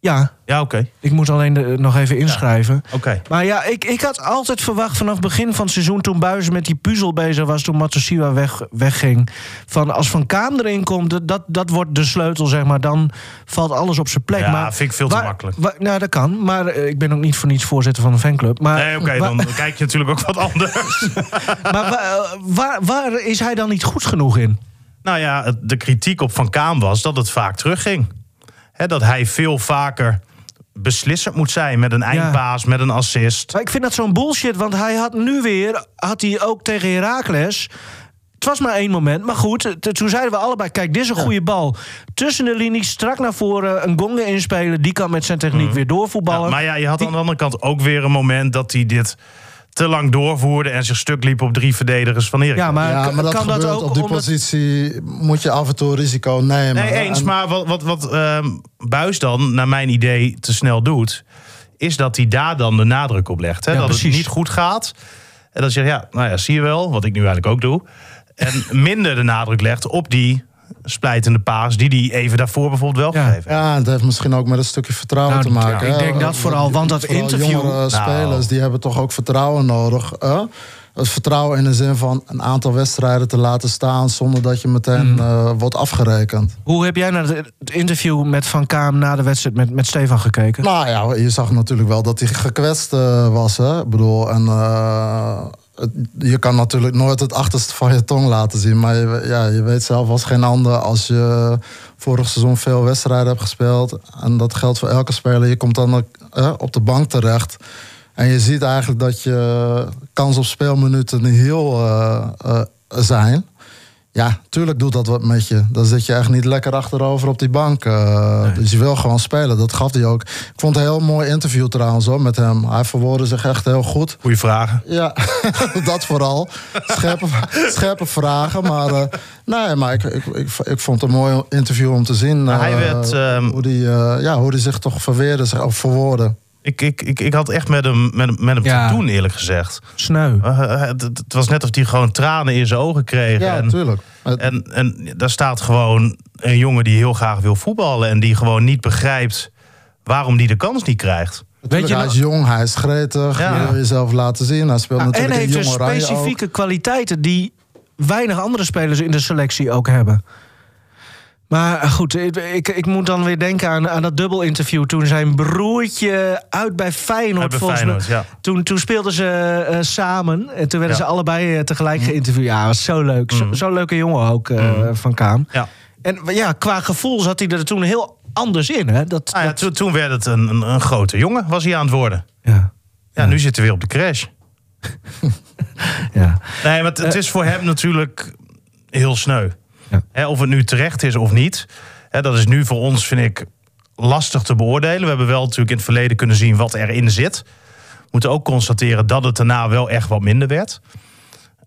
Ja, Ja, oké. ik moet alleen de, nog even inschrijven. Oké. Maar ja, ik, ik had altijd verwacht vanaf het begin van het seizoen... toen Buizen met die puzzel bezig was, toen Matosiwa weg, wegging... van als Van Kaam erin komt, dat, dat wordt de sleutel, zeg maar. Dan valt alles op zijn plek. Ja, maar vind ik veel te waar- makkelijk. waar- nou, dat kan. Maar eh, ik ben ook niet voor niets voorzitter van een fanclub. Maar, Nee, oké, dan kijk je natuurlijk ook wat anders. [LAUGHS] maar waar, waar, waar is hij dan niet goed genoeg in? nou ja, de kritiek op Van Kaam was dat het vaak terugging. Hè, dat hij veel vaker beslissend moet zijn met een eindpaas, met een assist. Maar ik vind dat zo'n bullshit, want hij had nu weer... had hij ook tegen Heracles... Het was maar één moment, maar goed. Toen zeiden we allebei, kijk, dit is een goede bal. Tussen de linies, strak naar voren, een gonge inspelen. Die kan met zijn techniek weer doorvoetballen. Mhm. Ja, maar ja, je had aan de andere kant ook weer een moment dat hij dit te lang doorvoerde en zich stuk liep op drie verdedigers van Erik. Ja, maar, ja, maar dat kan gebeurt dat ook op die omdat- positie. Moet je af en toe risico nemen. Nee, eens. En- Maar wat, wat, wat ehm, Buis dan, naar mijn idee, te snel doet... is dat hij daar dan de nadruk op legt. Hè? Ja, dat precies. het niet goed gaat. En dan zeg je, ja, nou ja, zie je wel, wat ik nu eigenlijk ook doe. En minder de nadruk legt op die splijtende paas... die hij even daarvoor bijvoorbeeld wel Ja. gegeven heeft. Ja, het heeft misschien ook met een stukje vertrouwen Nou, te maken. ja, ik denk dat vooral, want dat Vooral interview- Jongere spelers Nou. die hebben toch ook vertrouwen nodig. hè? Het vertrouwen in de zin van een aantal wedstrijden te laten staan zonder dat je meteen Mhm. eh, wordt afgerekend. Hoe heb jij naar het interview met Van Kaam na de wedstrijd met, met Stefan gekeken? Nou ja, je zag natuurlijk wel dat hij gekwetst eh, was. Hè? Ik bedoel, en, eh, je kan natuurlijk nooit het achterste van je tong laten zien. Maar je, ja, je weet zelf als geen ander als je vorig seizoen veel wedstrijden hebt gespeeld. En dat geldt voor elke speler. Je komt dan op de bank terecht. En je ziet eigenlijk dat je kans op speelminuten heel eh, zijn. Ja, tuurlijk doet dat wat met je. Dan zit je echt niet lekker achterover op die bank. eh, Dus je wil gewoon spelen. Dat gaf hij ook. Ik vond het een heel mooi interview trouwens hoor, met hem. Hij verwoordde zich echt heel goed. Goeie vragen. Ja, [LAUGHS] dat vooral. Scherpe, scherpe vragen. Maar, eh, nee, maar ik, ik, ik, ik vond het een mooi interview om te zien. Nou, hij eh, werd, ehm, hoe, die, eh, ja, hoe die zich toch verweerde, zich- of verwoordde. Ik, ik, ik, ik had echt met hem, met, hem- met hem Ja. te doen, eerlijk gezegd. Sneu. Eh, eh, het, het was net of hij gewoon tranen in zijn ogen kreeg. Ja, en, natuurlijk. en, en daar staat gewoon een jongen die heel graag wil voetballen... en die gewoon niet begrijpt waarom die de kans niet krijgt. Weet je hij is jong, hij is gretig. Ja. Je wil jezelf laten zien. Hij speelt Ja, en natuurlijk in heeft dus ook. specifieke kwaliteiten die weinig andere spelers in de selectie ook hebben. Maar eh, goed, ik, ik, moet dan weer denken aan, aan dat dubbelinterview toen zijn broertje uit bij Feyenoord Uit bij volgens Feyenoord, mij. ja. Toen, toen speelden ze eh, samen en toen werden Ja. ze allebei eh, tegelijk geïnterviewd. Ja, was zo leuk. Zo- Mhm. Zo'n leuke jongen ook Mhm. van Kaam. Ja. En ja, qua gevoel zat hij er toen heel anders in. Hè? Dat, ja, dat- toen, toen werd het een, een, een grote jongen, was hij aan het worden. ja. Ja, nu zit hij weer op de crash. [LAUGHS] ja. Nee, maar het, het is voor hem natuurlijk heel sneu. Ja. Hè, of het nu terecht is of niet. Hè, dat is nu voor ons, vind ik, lastig te beoordelen. We hebben wel natuurlijk in het verleden kunnen zien wat erin zit. We moeten ook constateren dat het daarna wel echt wat minder werd.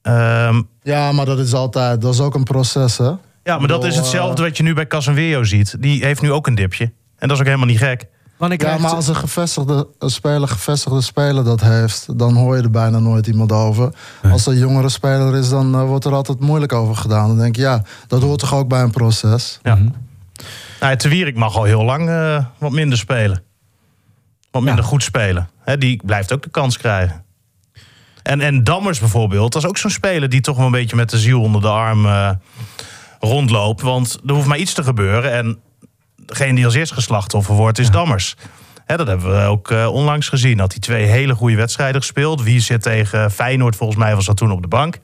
Ehm, Ja, maar dat is altijd, dat is ook een proces, hè? ja, maar dat is hetzelfde eh, wat je nu bij Casemiro ziet. Die heeft nu ook een dipje. En dat is ook helemaal niet gek. Ja, maar als een gevestigde een speler, gevestigde speler dat heeft, dan hoor je er bijna nooit iemand over. Als er een jongere speler is, dan eh, wordt er altijd moeilijk over gedaan. Dan denk je, ja, dat hoort toch ook bij een proces. Ja. Nou, Te Wierik mag al heel lang eh, wat minder spelen. Wat minder goed spelen. Hè, die blijft ook de kans krijgen. En, en Dammers bijvoorbeeld, dat is ook zo'n speler die toch wel een beetje met de ziel onder de arm eh, rondloopt. Want er hoeft maar iets te gebeuren. En degene die als eerst geslachtoffer wordt, is Dammers. Hè, dat hebben we ook eh, onlangs gezien. Had hij twee hele goede wedstrijden gespeeld. Wie zit tegen Feyenoord, volgens mij was dat toen op de bank.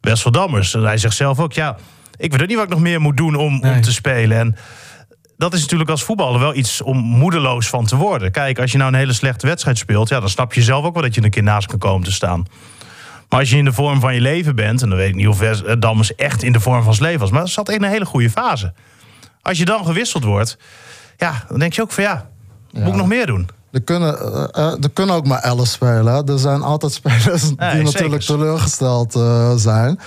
Wessel Dammers. En hij zegt zelf ook, ja, ik weet ook niet wat ik nog meer moet doen om, Nee. om te spelen. En dat is natuurlijk als voetballer wel iets om moedeloos van te worden. Kijk, als je nou een hele slechte wedstrijd speelt, ja, dan snap je zelf ook wel dat je een keer naast kan komen te staan. Maar als je in de vorm van je leven bent, en dan weet ik niet of eh, Dammers echt in de vorm van zijn leven was, maar dat zat in een hele goede fase. Als je dan gewisseld wordt, ja, dan denk je ook van ja, moet ik nog meer doen? Er kunnen, eh, eh, er kunnen ook maar elf spelen. hè. Er zijn altijd spelers die natuurlijk teleurgesteld eh, zijn.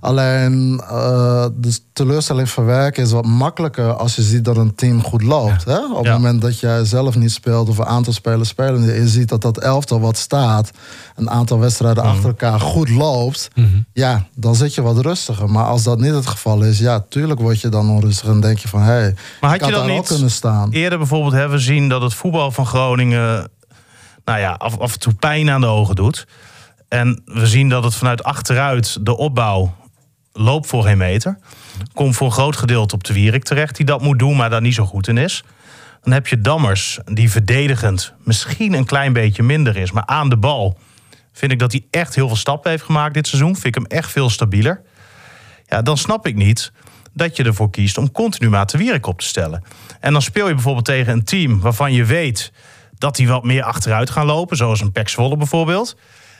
Alleen uh, de teleurstelling verwerken is wat makkelijker als je ziet dat een team goed loopt. Hè? Op Ja. het moment dat jij zelf niet speelt of een aantal spelers spelen, en je ziet dat dat elftal wat staat, een aantal wedstrijden Mhm. achter elkaar goed loopt, ja, dan zit je wat rustiger. Maar als dat niet het geval is, ja, tuurlijk word je dan onrustig en denk je van hé, hey, Maar had je dan niet kunnen staan. eerder bijvoorbeeld hebben we zien dat het voetbal van Groningen nou ja, af, af en toe pijn aan de ogen doet. En we zien dat het vanuit achteruit de opbouw loopt voor geen meter. Komt voor een groot gedeelte op de Wierik terecht die dat moet doen, maar daar niet zo goed in is. Dan heb je Dammers, die verdedigend misschien een klein beetje minder is, maar aan de bal vind ik dat hij echt heel veel stappen heeft gemaakt dit seizoen. Vind ik hem echt veel stabieler. Ja, dan snap ik niet dat je ervoor kiest om continu te Wierik op te stellen. En dan speel je bijvoorbeeld tegen een team waarvan je weet dat die wat meer achteruit gaan lopen, zoals een Pek Zwolle bijvoorbeeld.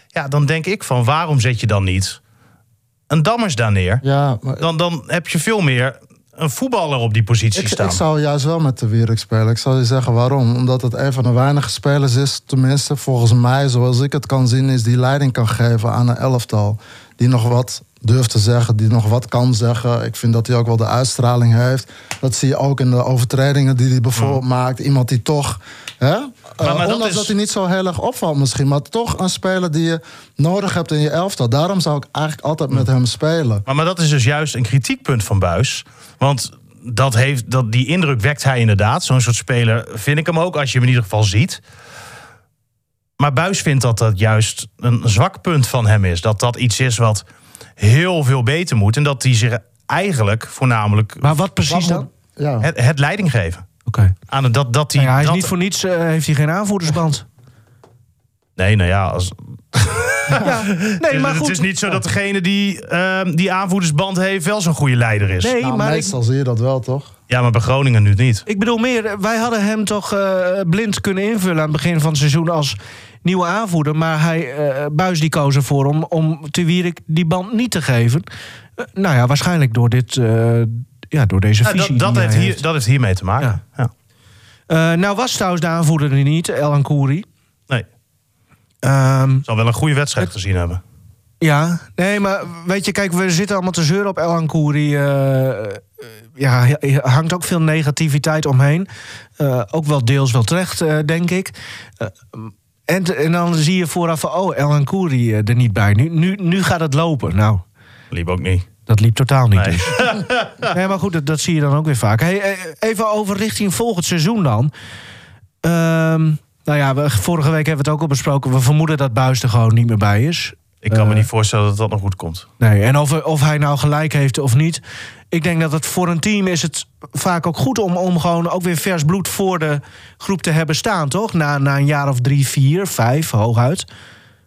Ja, dan denk ik van waarom zet je dan niet een Dammers daar neer? Ja, maar Dan, dan heb je veel meer een voetballer op die positie Ik, staan. ik zou juist wel met de Wierik spelen. Ik zal je zeggen waarom. Omdat het een van de weinige spelers is, tenminste volgens mij, zoals ik het kan zien, is die leiding kan geven aan een elftal. Die nog wat durft te zeggen, die nog wat kan zeggen. Ik vind dat hij ook wel de uitstraling heeft. Dat zie je ook in de overtredingen die hij bijvoorbeeld maakt. Iemand die toch. Hè? Maar Eh, dat ondanks is- dat hij niet zo heel erg opvalt misschien. Maar toch een speler die je nodig hebt in je elftal. Daarom zou ik eigenlijk altijd met hem spelen. Maar, maar dat is dus juist een kritiekpunt van Buis. Want dat heeft, dat, die indruk wekt hij inderdaad. Zo'n soort speler vind ik hem ook, als je hem in ieder geval ziet. Maar Buis vindt dat dat juist een zwak punt van hem is. Dat dat iets is wat heel veel beter moet. En dat hij zich eigenlijk voornamelijk Maar wat precies Wat dan? Ja. het, het leiding geven. Oké. Aan het, dat, dat hij, Nou ja, hij is dat- niet voor niets, eh, heeft hij geen aanvoerdersband. Nee, nou ja, als, [LAUGHS] ja, nee, maar het goed. is niet zo dat degene die ehm, die aanvoerdersband heeft wel zo'n goede leider is. Nee, Nou, maar ik, meestal zie je dat wel, toch? Ja, maar bij Groningen nu niet. ik bedoel meer, eh, wij hadden hem toch eh, blind kunnen invullen aan het begin van het seizoen als nieuwe aanvoerder. Maar hij, eh Buis die koos ervoor om, om te Wierik die band niet te geven. Nou ja, waarschijnlijk door, dit, eh, ja, door deze Ja, visie dat, dat, heeft hier, dat heeft hiermee te maken. Ja. Ja. Eh, nou was trouwens de aanvoerder er niet, El Ankouri. Nee, Ehm zal wel een goede wedstrijd gezien hebben. Ja, nee, maar weet je, kijk, we zitten allemaal te zeuren op El Ankouri. eh, ja, er hangt ook veel negativiteit omheen. Eh, ook wel deels wel terecht, eh, denk ik. Eh, en, en dan zie je vooraf van, oh, El Koeri er niet bij. Nu, nu, nu gaat het lopen. Nou, Liep ook niet. Dat liep totaal niet. Nee. dus. [LAUGHS] Nee, maar goed, dat, dat zie je dan ook weer vaak. Hey, eh, even over richting volgend seizoen dan. Ehm, nou ja, we, vorige week hebben we het ook al besproken. We vermoeden dat Buis er gewoon niet meer bij is. Ik kan me Eh. niet voorstellen dat dat nog goed komt. Nee, en of, of hij nou gelijk heeft of niet. Ik denk dat het voor een team is het vaak ook goed om, om gewoon ook weer vers bloed voor de groep te hebben staan, toch? Na, na een jaar of drie, vier, vijf, hooguit.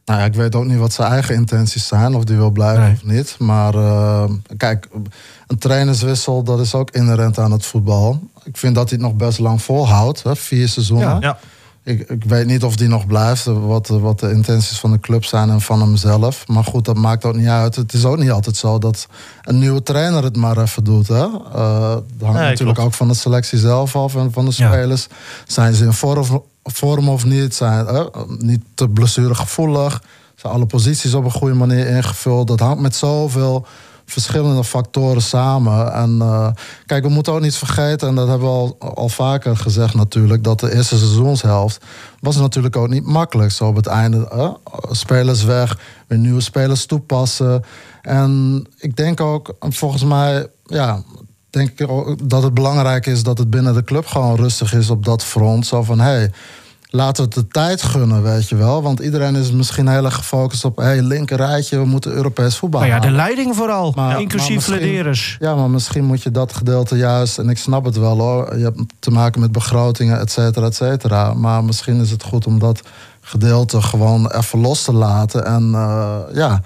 Nou ja, ik weet ook niet wat zijn eigen intenties zijn, of die wil blijven Nee. of niet. Maar eh, kijk, een trainerswissel, dat is ook inherent aan het voetbal. Ik vind dat hij het nog best lang volhoudt, hè, vier seizoenen. Ja. Ja. Ik, ik weet niet of die nog blijft, wat, wat de intenties van de club zijn en van hemzelf. Maar goed, dat maakt ook niet uit. Het is ook niet altijd zo dat een nieuwe trainer het maar even doet. Hè? Eh, dat hangt Nee, natuurlijk klopt. ook van de selectie zelf af en van de Ja. spelers. Zijn ze in vorm, vorm of niet? Zijn eh, niet te blessuregevoelig? Zijn alle posities op een goede manier ingevuld? Dat hangt met zoveel verschillende factoren samen. En eh, kijk, we moeten ook niet vergeten, en dat hebben we al, al vaker gezegd natuurlijk, dat de eerste seizoenshelft was natuurlijk ook niet makkelijk. Zo op het einde, spelers weg, weer nieuwe spelers toepassen. En ik denk ook, volgens mij, ja, denk ik dat het belangrijk is dat het binnen de club gewoon rustig is op dat front. Zo van, hé, hey, laten we het de tijd gunnen, weet je wel. Want iedereen is misschien heel erg gefocust op... hé, hey, linker rijtje, we moeten Europees voetbal Maar Nou ja, de leiding vooral, Maar- inclusief Lederes. Ja, maar misschien moet je dat gedeelte juist... en ik snap het wel hoor, je hebt te maken met begrotingen, et cetera, et cetera. Maar misschien is het goed om dat gedeelte gewoon even los te laten. En eh, ja,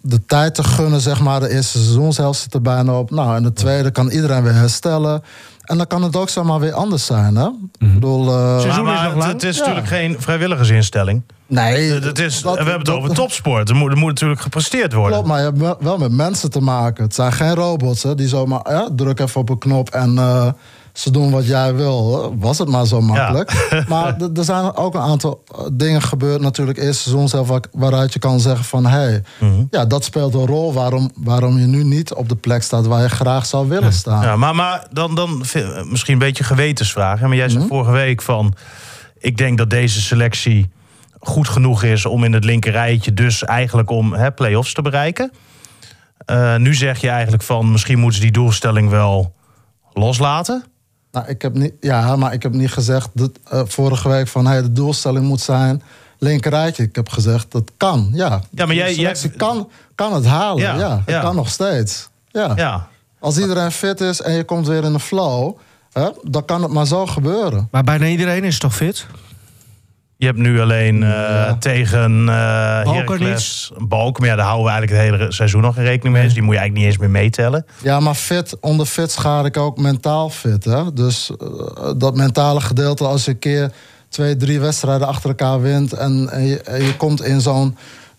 de tijd te gunnen, zeg maar. De eerste seizoenshelft zit er bijna op. Nou, en de tweede kan iedereen weer herstellen. En dan kan het ook zomaar weer anders zijn, hè? Ik bedoel... eh, Seizoen is maar nog lang. het is Ja. natuurlijk geen vrijwilligersinstelling. nee, Het is, dat- we hebben het dat- over topsport. Er moet, er moet natuurlijk gepresteerd worden. Klopt, maar je hebt wel- wel met mensen te maken. Het zijn geen robots, hè, die zomaar ja, druk even op een knop en eh, ze doen wat jij wil. Was het maar zo makkelijk. [LAUGHS] maar er zijn ook een aantal eh, dingen gebeurd natuurlijk eerste seizoen zelf... waar- waaruit je kan zeggen van... hé, hey, Mhm. ja, dat speelt een rol waarom, waarom je nu niet op de plek staat... waar je graag zou willen staan. Ja, maar, maar dan, dan vi- misschien een beetje gewetensvraag. hè, Maar jij Mhm. zei vorige week van... ik denk dat deze selectie goed genoeg is om in het linker rijtje... dus eigenlijk om hè, play-offs te bereiken. Eh, nu zeg je eigenlijk van... misschien moeten ze die doelstelling wel loslaten. Nou, ik heb niet, ja, maar ik heb niet gezegd dat, eh, vorige week van... Hey, de doelstelling moet zijn linkerrijtje. Ik heb gezegd dat kan, ja. Ja, maar jij- jij- kan, kan het halen, Ja, ja. Het ja. kan nog steeds. Ja. Ja, Als iedereen fit is en je komt weer in de flow... Hè, dan kan het maar zo gebeuren. Maar bijna iedereen is toch fit? Je hebt nu alleen eh, tegen eh Heracles balk. Maar ja, daar houden we eigenlijk het hele seizoen nog in rekening mee. Dus die moet je eigenlijk niet eens meer meetellen. Ja, maar fit, onder fit schaar ik ook mentaal fit. Hè? Dus eh, dat mentale gedeelte, als je een keer twee, drie wedstrijden achter elkaar wint... en, en, je, en je komt in zo'n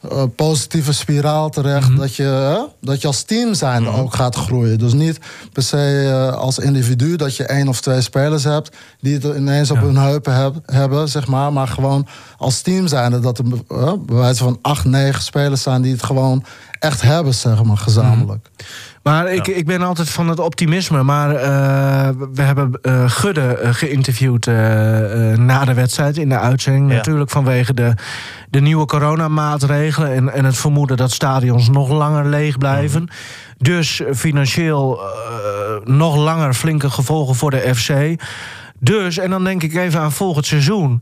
eh, positieve spiraal terecht... dat, je, dat je als team zijn ook gaat groeien. Dus niet per se eh, als individu dat je één of twee spelers hebt... die het ineens op hun heupen heb- hebben, zeg maar. Maar gewoon als team zijn dat er eh, bij wijze van acht, negen spelers zijn... die het gewoon echt hebben, zeg maar, gezamenlijk. Maar ik, ik ben altijd van het optimisme. Maar eh, we hebben eh, Gudde eh, geïnterviewd na de wedstrijd in de uitzending. Ja. Natuurlijk vanwege de, de nieuwe coronamaatregelen... En, en het vermoeden dat stadions nog langer leeg blijven. Dus financieel nog langer flinke gevolgen voor de FC. Dus, en dan denk ik even aan volgend seizoen.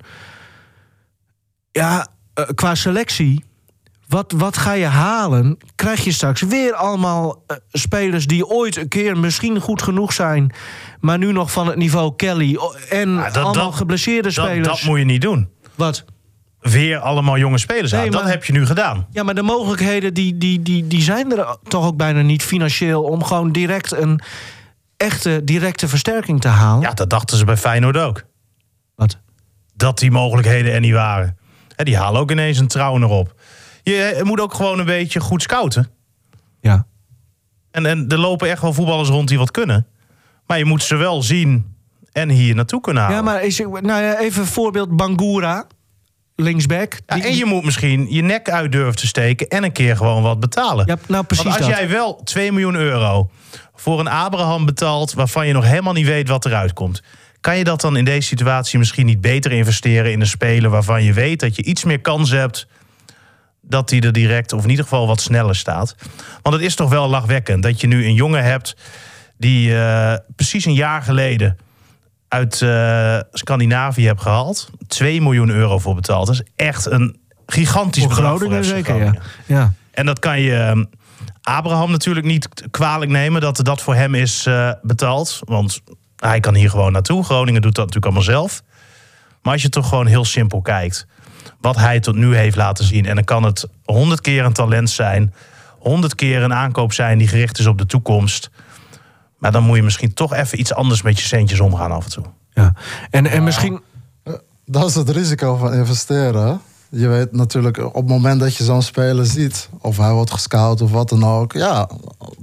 Ja, qua selectie... Wat, wat ga je halen? Krijg je straks weer allemaal eh, spelers die ooit een keer misschien goed genoeg zijn, maar nu nog van het niveau Kelly en Ja, dat- allemaal dat- geblesseerde Dat, spelers? dat moet je niet doen. Wat? Weer allemaal jonge spelers aan. Nee, Dat maar- heb je nu gedaan. Ja, maar de mogelijkheden die, die, die, die zijn er toch ook bijna niet financieel om gewoon direct een echte directe versterking te halen. Ja, dat dachten ze bij Feyenoord ook. Wat? Dat die mogelijkheden er niet waren. Hè, die halen ook ineens een trouw erop. Je moet ook gewoon een beetje goed scouten. Ja. En, en er lopen echt wel voetballers rond die wat kunnen. Maar je moet ze wel zien en hier naartoe kunnen halen. Ja, maar is, nou ja, even een voorbeeld Bangura. linksback. Ja, Die- en je moet misschien je nek uit durven te steken en een keer gewoon wat betalen. Ja, nou precies Want als dat. jij wel 2 miljoen euro voor een Abraham betaalt waarvan je nog helemaal niet weet wat eruit komt. Kan je dat dan in deze situatie misschien niet beter investeren in een speler waarvan je weet dat je iets meer kans hebt dat hij er direct of in ieder geval wat sneller staat? Want het is toch wel lachwekkend dat je nu een jongen hebt die eh, precies een jaar geleden uit eh, Scandinavië hebt gehaald. 2 miljoen euro voor betaald. Dat is echt een gigantisch Voor bedrag voor zeker, ja. En dat kan je ehm, Abraham natuurlijk niet kwalijk nemen dat dat voor hem is eh, betaald. Want hij kan hier gewoon naartoe. Groningen doet dat natuurlijk allemaal zelf. Maar als je toch gewoon heel simpel kijkt. Wat hij tot nu heeft laten zien. En dan kan het honderd keer een talent zijn. Honderd keer een aankoop zijn die gericht is op de toekomst. Maar dan moet je misschien toch even iets anders met je centjes omgaan af en toe. ja. En, en misschien... Dat is het risico van investeren. Je weet natuurlijk op het moment dat je zo'n speler ziet, of hij wordt gescout of wat dan ook, ja,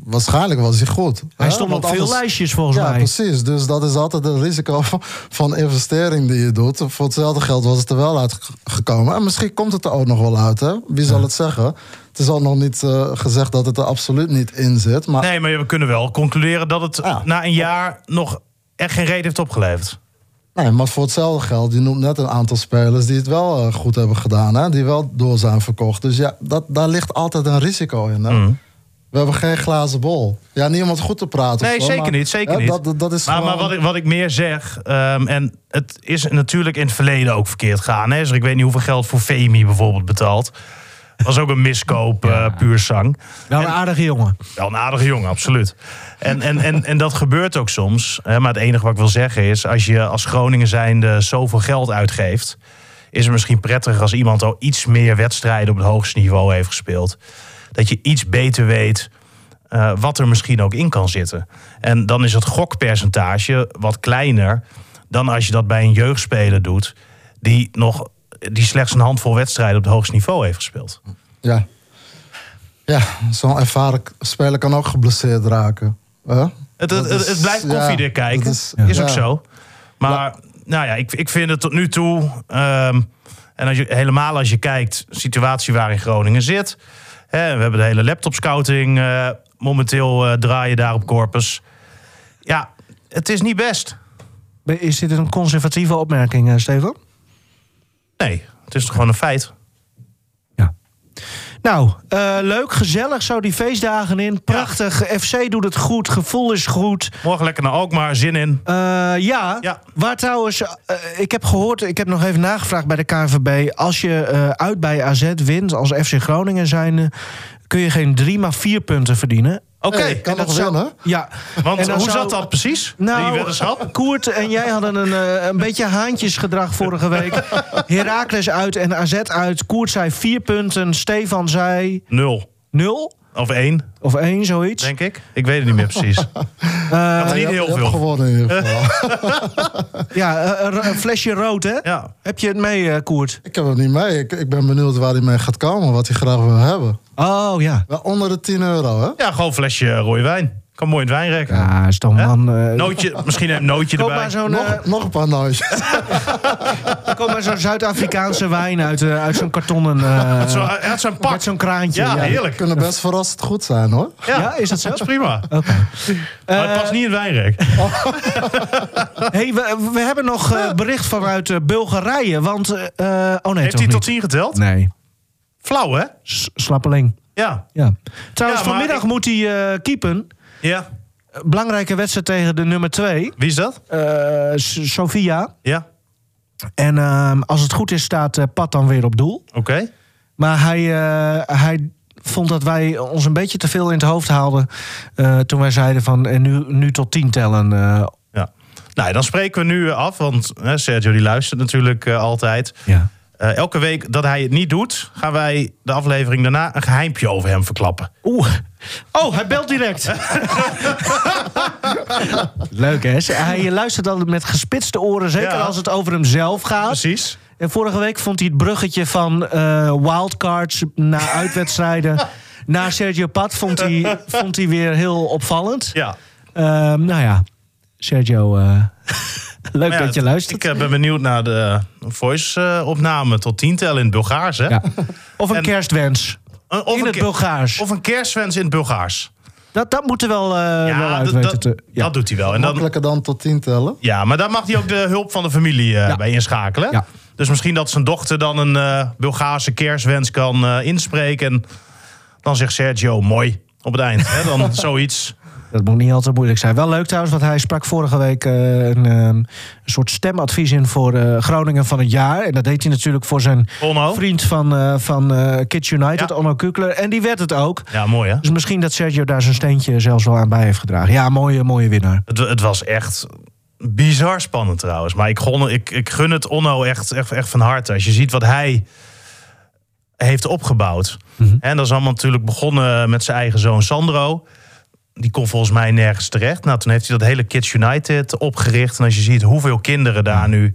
waarschijnlijk was hij goed. Hij hè? stond Want op veel lijstjes volgens ja, mij. precies. Dus dat is altijd het risico [LAUGHS] van, investering die je doet. Voor hetzelfde geld was het er wel uitgekomen. En misschien komt het er ook nog wel uit, hè? Wie zal het zeggen? Het is al nog niet eh, gezegd dat het er absoluut niet in zit. Maar Nee, maar we kunnen wel concluderen dat het Ja. na een jaar nog echt geen reden heeft opgeleverd. Nee, maar voor hetzelfde geld, je noemt net een aantal spelers die het wel eh, goed hebben gedaan, hè? die wel door zijn verkocht. Dus ja, dat, daar ligt altijd een risico in. Hè? Mm. We hebben geen glazen bol. Ja, het goed te praten. Nee, zo, zeker maar, niet. Zeker niet. Dat, is maar, gewoon... maar wat, ik, wat ik meer zeg, ehm, en het is natuurlijk in het verleden ook verkeerd gegaan. Hè? Dus ik weet niet hoeveel geld voor Femi bijvoorbeeld betaald. Was ook een miskoop, eh, puur zang. Wel een aardige jongen. Wel een aardige jongen, absoluut. En, en, en, en dat gebeurt ook soms. Hè, maar het enige wat ik wil zeggen is... als je als Groningen zijnde zoveel geld uitgeeft... is het misschien prettiger als iemand al iets meer wedstrijden... op het hoogste niveau heeft gespeeld. Dat je iets beter weet eh, wat er misschien ook in kan zitten. En dan is het gokpercentage wat kleiner... dan als je dat bij een jeugdspeler doet... die, nog, die slechts een handvol wedstrijden op het hoogste niveau heeft gespeeld. Ja, ja zo'n ervaren speler kan ook geblesseerd raken. hè? Het, het, het, is- het blijft koffiedik ja, kijken. Is, is- ook ja. zo. Maar nou ja, ik, ik vind het tot nu toe... ehm, en als je, helemaal als je kijkt, de situatie waarin Groningen zit... Hè, we hebben de hele laptop-scouting eh, momenteel eh, draaien daar op Corpus. Ja, het is niet best. Is dit een conservatieve opmerking, eh, Stefan? Nee, het is toch gewoon een feit. Ja. Nou, eh, leuk, gezellig zo die feestdagen in. Prachtig. FC doet het goed, gevoel is goed. Morgen lekker naar Alkmaar, zin in. Eh, ja, Ja. waar trouwens, eh, ik heb gehoord, ik heb nog even nagevraagd bij de KNVB. Als je uit bij AZ wint, als FC Groningen zijnde, kun je geen drie, maar vier punten verdienen. Oké, Hey, kan En dat nog zou- winnen. Ja, want En hoe zou- zat dat precies? Nou, die weddenschap? Koert en jij hadden een, eh, een beetje haantjesgedrag vorige week. [LAUGHS] Heracles uit en AZ uit. Koert zei vier punten, Stefan zei Nul. nul Of één, of één, zoiets. denk ik. Ik weet het niet meer precies. [LAUGHS] Eh, Had er niet heel veel. hebt gewonnen in ieder [LAUGHS] geval. [LAUGHS] ja, eh, een, een flesje rood, hè? Ja. Heb je het mee, eh, Koert? ik heb hem niet mee. Ik, ik ben benieuwd waar hij mee gaat komen, wat hij graag wil hebben. Oh, ja. Wel onder de 10 euro, hè? ja, gewoon een flesje rode wijn. Kan mooi in het wijnrek. Ja, is man... eh, Nootje, misschien een nootje Koop erbij. maar zo'n Nog, eh, nog een paar nootjes. [LAUGHS] koop maar zo'n Zuid-Afrikaanse wijn uit, eh, uit zo'n kartonnen... eh, Zo, hij had zo'n pak. met zo'n kraantje. Ja, ja. heerlijk. Kunnen best verrassend goed zijn, hoor. Ja, Ja, is dat zo? Dat is prima. Oké. maar het past niet in het wijnrek. [LAUGHS] Hey, we, we hebben nog eh, bericht vanuit eh, Bulgarije, want... eh, eh, oh nee, Heeft toch hij tot niet. 10 geteld? Nee, Flauw, hè? S- slappeling. Ja. Ja. Trouwens, Ja, vanmiddag ik- moet hij eh keepen. Ja. Belangrijke wedstrijd tegen de nummer 2, Wie is dat? Sofia. Ja. En ehm, als het goed is, staat eh, Pat dan weer op doel. Oké. Maar hij, eh, hij vond dat wij ons een beetje te veel in het hoofd haalden... eh, toen wij zeiden van en nu, nu tot 10 tellen. eh, Ja. Nou, dan spreken we nu af, want Sergio die luistert natuurlijk eh, altijd. ja. Eh, elke week dat hij het niet doet, gaan wij de aflevering daarna een geheimpje over hem verklappen. Oeh. Oh, hij belt direct. [LAUGHS] Leuk hè? Hij luistert altijd met gespitste oren, zeker Ja. als het over hemzelf gaat. Precies. En vorige week vond hij het bruggetje van eh, wildcards naar [LAUGHS] uitwedstrijden naar Sergio Pat vond hij, vond hij weer heel opvallend. Ja. Ehm, nou ja, Sergio. Eh, Leuk Maar ja, dat je luistert. Ik eh, ben benieuwd naar de voice-opname tot tientel in het Bulgaars. Hè? ja. Of een En- kerstwens. Een- Of in een het Bulgaars. Of een kerstwens in het Bulgaars. Dat, dat moet er wel, eh wel uit dat, weten dat, te... Ja. dat doet hij wel. En dan, Makkelijker dan tot tien tellen. ja, maar daar mag hij ook de hulp van de familie eh, Ja. bij inschakelen. Ja. Dus misschien dat zijn dochter dan een eh, Bulgaarse kerstwens kan eh, inspreken. En dan zegt Sergio, mooi, op het eind. Hè? Dan [LAUGHS] zoiets. Dat moet niet altijd moeilijk zijn. Wel leuk trouwens, want hij sprak vorige week eh, een, ehm, een soort stemadvies in voor eh, Groningen van het jaar. En dat deed hij natuurlijk voor zijn Onno. vriend van, eh, van Kids United, Ja. Onno Kukler. En die werd het ook. Ja, mooi hè? Dus misschien dat Sergio daar zijn steentje zelfs wel aan bij heeft gedragen. Ja, mooie, mooie winnaar. Het, het was echt bizar spannend trouwens. Maar ik, gun, ik, ik gun het Onno echt, echt, echt van harte. Als je ziet wat hij heeft opgebouwd. Mhm. En dat is allemaal natuurlijk begonnen met zijn eigen zoon Sandro. Die kon volgens mij nergens terecht. Nou, toen heeft hij dat hele Kids United opgericht. En als je ziet hoeveel kinderen daar nu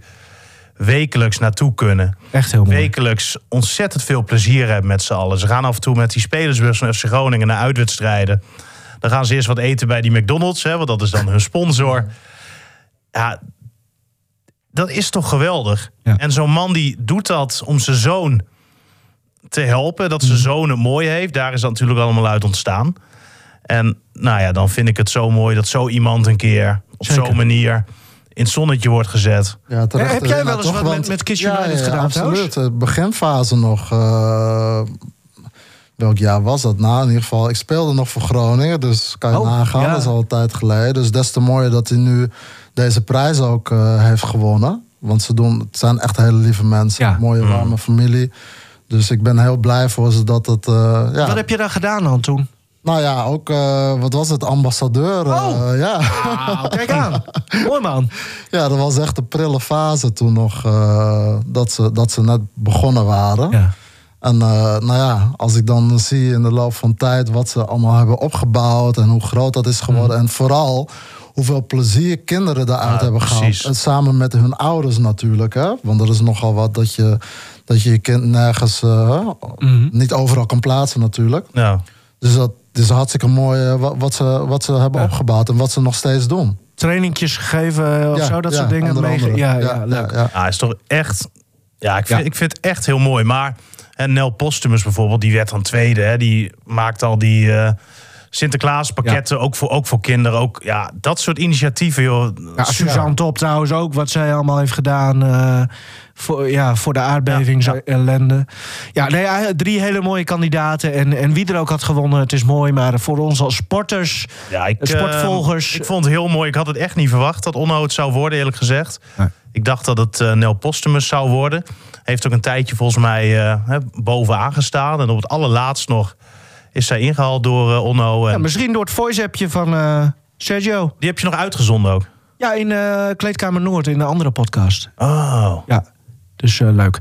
wekelijks naartoe kunnen. Echt heel mooi. Wekelijks ontzettend veel plezier hebben met z'n allen. Ze gaan af en toe met die spelersbus van FC Groningen naar uitwedstrijden. Dan gaan ze eerst wat eten bij die McDonald's, hè, want dat is dan hun sponsor. Ja, dat is toch geweldig. Ja. En zo'n man die doet dat om zijn zoon te helpen. Dat Mhm. zijn zoon het mooi heeft. Daar is dat natuurlijk allemaal uit ontstaan. En nou ja, dan vind ik het zo mooi dat zo iemand een keer op zo'n manier in het zonnetje wordt gezet. Ja, terecht, Eh, heb jij ja, wel eens toch, wat met- want- met Kids ja, United ja, gedaan trouwens? Absoluut. De beginfase nog. eh, welk jaar was dat? Nou, in ieder geval, ik speelde nog voor Groningen. Dus kan je Oh, nagaan, ja. dat is al een tijd geleden. Dus des te mooier dat hij nu deze prijs ook eh, heeft gewonnen. Want ze doen, het zijn echt hele lieve mensen. Ja. Mooie, warme familie. Dus ik ben heel blij voor ze dat het... eh, ja. Wat heb je dan gedaan dan toen? Nou ja, ook, eh, wat was het, ambassadeur. eh, Oh. ja. Kijk aan. [LAUGHS] Mooi man. ja, dat was echt een prille fase toen nog. eh, dat, ze, dat ze net begonnen waren. Ja. En nou ja, als ik dan zie in de loop van tijd wat ze allemaal hebben opgebouwd en hoe groot dat is geworden. En vooral hoeveel plezier kinderen daaruit Ja, hebben precies. gehad. En samen met hun ouders natuurlijk. Hè? Want er is nogal wat dat je dat je, je kind nergens, Mhm. niet overal kan plaatsen natuurlijk. Ja. Dus dat is hartstikke mooi eh, wat, wat, ze, wat ze hebben Ja. opgebouwd en wat ze nog steeds doen. Trainingjes gegeven of Ja, zo, dat ja, soort dingen. andere. Ja, ja, leuk. ja. Ja, is toch echt. Ja, ik vind, Ja. Ik vind het echt heel mooi. Maar en Nel Postumus bijvoorbeeld, die werd dan tweede. Hè, die maakt al die eh Sinterklaas pakketten, ook, voor, ook voor kinderen. Ook, ja, dat soort initiatieven, joh. Ja, Suzanne Top trouwens ook, wat zij allemaal heeft gedaan eh, voor, ja, voor de aardbevingsellende. Ja, nee, drie hele mooie kandidaten. En, en wie er ook had gewonnen, het is mooi. Maar voor ons als sporters, Ja, ik, sportvolgers. eh, ik vond het heel mooi. Ik had het echt niet verwacht dat Onno het zou worden, eerlijk gezegd. Nee. Ik dacht dat het eh, Nel Postumus zou worden. Heeft ook een tijdje volgens mij eh, bovenaan gestaan. En op het allerlaatst nog is zij ingehaald door eh, Onno. En ja, misschien door het voice-appje van eh, Sergio. Die heb je nog uitgezonden ook. Ja, in eh, Kleedkamer Noord, in een andere podcast. Oh. Ja, dus leuk.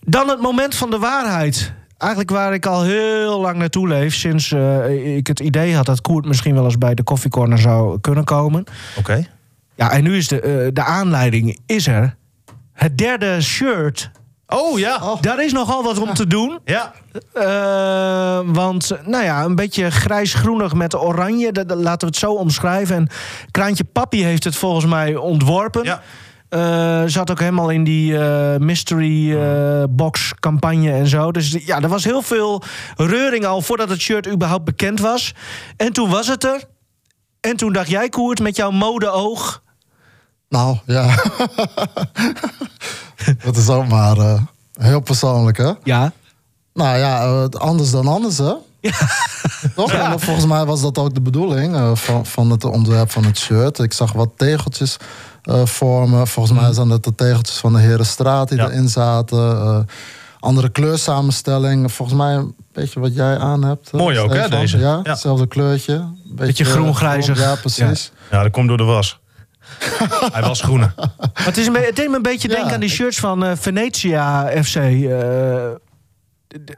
Dan het moment van de waarheid. Eigenlijk waar ik al heel lang naartoe leef. Sinds ik het idee had dat Koert misschien wel eens bij de koffiecorner zou kunnen komen. Oké. Ja, en nu is de, de aanleiding is er. Het derde shirt. Oh ja. Daar is nogal wat om te doen. Ja. Eh, want, nou ja, een beetje grijs-groenig met oranje. Dat, dat- laten we het zo omschrijven. En Kraantje Papi heeft het volgens mij ontworpen. Ja. Eh, zat ook helemaal in die eh, mystery eh, box campagne en zo. Dus ja, er was heel veel reuring al voordat het shirt überhaupt bekend was. En toen was het er. En toen dacht jij, Koert, met jouw modeoog... Nou, ja. [LAUGHS] [LAUGHS] dat is ook maar eh, heel persoonlijk, hè? Ja, Nou ja, eh, anders dan anders, hè? [LAUGHS] Toch? En volgens mij was dat ook de bedoeling eh, van, van het ontwerp van het shirt. Ik zag wat tegeltjes eh, vormen. Volgens mij zijn dat de tegeltjes van de Herenstraat die Ja. erin zaten. Eh, andere kleursamenstelling. Volgens mij een beetje wat jij aan hebt. Mooi ook, hè, deze? Ja, Ja. hetzelfde kleurtje. Beetje, groen-grijzig. Ja, precies. Ja, dat komt door de was. Hij was groene. Maar het, is een het deed me een beetje Ja. denken aan die shirts van eh, Venetia FC. eh,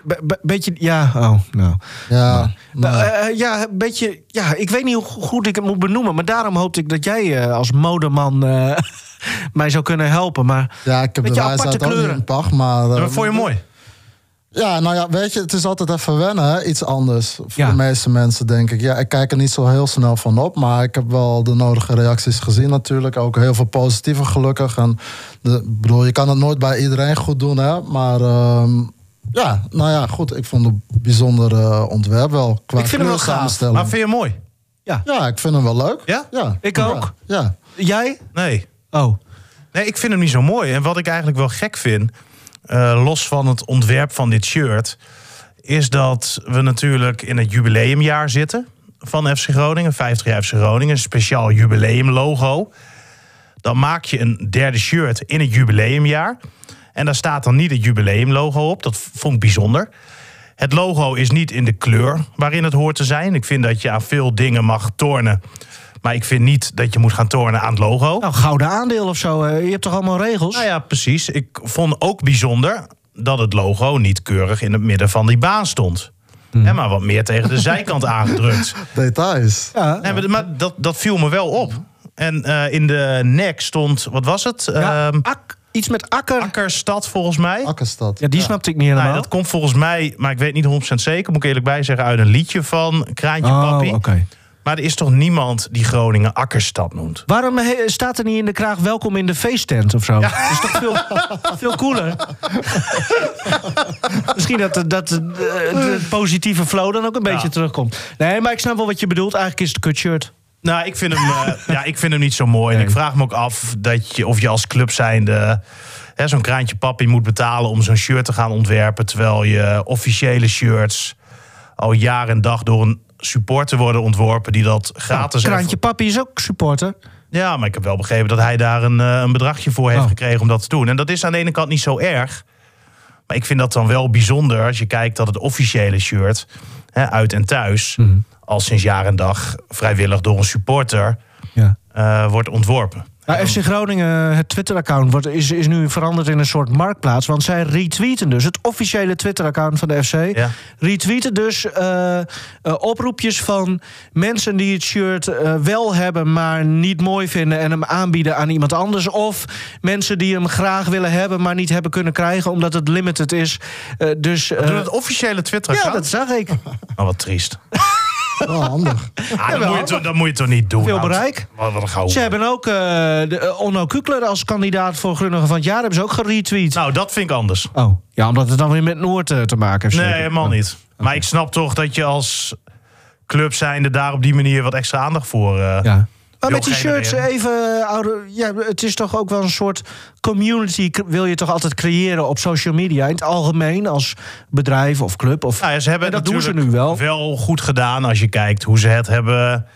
be- be- beetje, ja, oh, nou. Ja, nou, Eh, eh, ja, een beetje, ja, ik weet niet hoe go- goed ik het moet benoemen. Maar daarom hoopte ik dat jij eh, als modeman eh, [LAUGHS] mij zou kunnen helpen. Maar ja, ik heb de aparte ook niet kleuren. in pacht, maar... Dat vond je mooi. Ja, nou ja, weet je, het is altijd even wennen, hè? iets anders. Voor Ja. de meeste mensen, denk ik. Ja, ik kijk er niet zo heel snel van op, maar ik heb wel de nodige reacties gezien natuurlijk. Ook heel veel positieve, gelukkig. En de, bedoel, je kan het nooit bij iedereen goed doen, hè? Maar ehm, ja, nou ja, goed. Ik vond het een bijzonder eh, ontwerp wel. Qua Ik vind hem wel gaaf. Maar vind je hem mooi? Ja, ik vind hem wel leuk. Ja? Ja. Ik Ja. ook. Ja. Jij? Nee. Oh. Nee, ik vind hem niet zo mooi. En wat ik eigenlijk wel gek vind, eh, los van het ontwerp van dit shirt, is dat we natuurlijk in het jubileumjaar zitten van FC Groningen, 50 jaar FC Groningen, een speciaal jubileumlogo. Dan maak je een derde shirt in het jubileumjaar. En daar staat dan niet het jubileumlogo op. Dat vond ik bijzonder. Het logo is niet in de kleur waarin het hoort te zijn. Ik vind dat je aan veel dingen mag tornen. Maar ik vind niet dat je moet gaan tornen aan het logo. Nou, gouden aandeel of zo. Je hebt toch allemaal regels? Nou ja, precies. Ik vond ook bijzonder dat het logo niet keurig in het midden van die baan stond. Hè, maar wat meer tegen de zijkant [LAUGHS] aangedrukt. Details. Ja. Nee, maar maar dat, dat viel me wel op. En eh, in de nek stond, wat was het? Ja, Ehm, ak, iets met akker. Akkerstad volgens mij. Akkerstad. Ja, die snapte ik niet helemaal. Nou, dat komt volgens mij, maar ik weet niet 100% zeker, moet ik eerlijk bij zeggen, uit een liedje van Kraantje oh, Papi. oké. Maar er is toch niemand die Groningen Akkerstad noemt? Waarom he- staat er niet in de kraag welkom in de feesttent of zo? Dat is toch veel, veel cooler? Misschien dat, de- dat de, de positieve flow dan ook een beetje terugkomt. Nee, maar ik snap wel wat je bedoelt. Eigenlijk is het een kutshirt. Nou, ik vind hem, eh, [LAUGHS] ja, ik vind hem niet zo mooi. En ik vraag me ook af dat je, of je als club zijnde hè, zo'n kraantje papi moet betalen om zo'n shirt te gaan ontwerpen. Terwijl je officiële shirts al jaar en dag door een supporter worden ontworpen die dat gratis heeft. Kraantje Papi is ook supporter. Ja, maar ik heb wel begrepen dat hij daar een, eh, een bedragje voor heeft Oh. gekregen om dat te doen. En dat is aan de ene kant niet zo erg. Maar ik vind dat dan wel bijzonder als je kijkt dat het officiële shirt hè, uit en thuis Mhm. al sinds jaar en dag vrijwillig door een supporter Ja. eh, wordt ontworpen. Nou, FC Groningen, het Twitter-account, wordt- is, is nu veranderd in een soort marktplaats. Want zij retweeten dus, het officiële Twitter-account van de FC... Ja. retweeten dus eh, eh, oproepjes van mensen die het shirt eh, wel hebben... maar niet mooi vinden en hem aanbieden aan iemand anders. Of mensen die hem graag willen hebben, maar niet hebben kunnen krijgen... omdat het limited is. Eh, dus, eh, het officiële twitter ja, dat zag ik. Oh, wat triest. [LAUGHS] Wel handig. Ah, dat, moet je, toch- dat moet je toch niet doen? Veel Hans? bereik. Wat, wat een gauw. Ze hebben ook eh, de, eh, Onno Kukler als kandidaat voor Groningen van het jaar... hebben ze ook geretweet. Nou, dat vind ik anders. Oh, ja, omdat het dan weer met Noord eh, te maken heeft. Nee, zeker. helemaal niet. Maar ik snap toch dat je als club zijnde daar op die manier wat extra aandacht voor... eh, Ja. Maar met die shirts even, eh, oude, ja, het is toch ook wel een soort community wil je toch altijd creëren op social media in het algemeen als bedrijf of club of. Nou ja, ze hebben En dat doen ze nu wel. goed gedaan als je kijkt hoe ze het hebben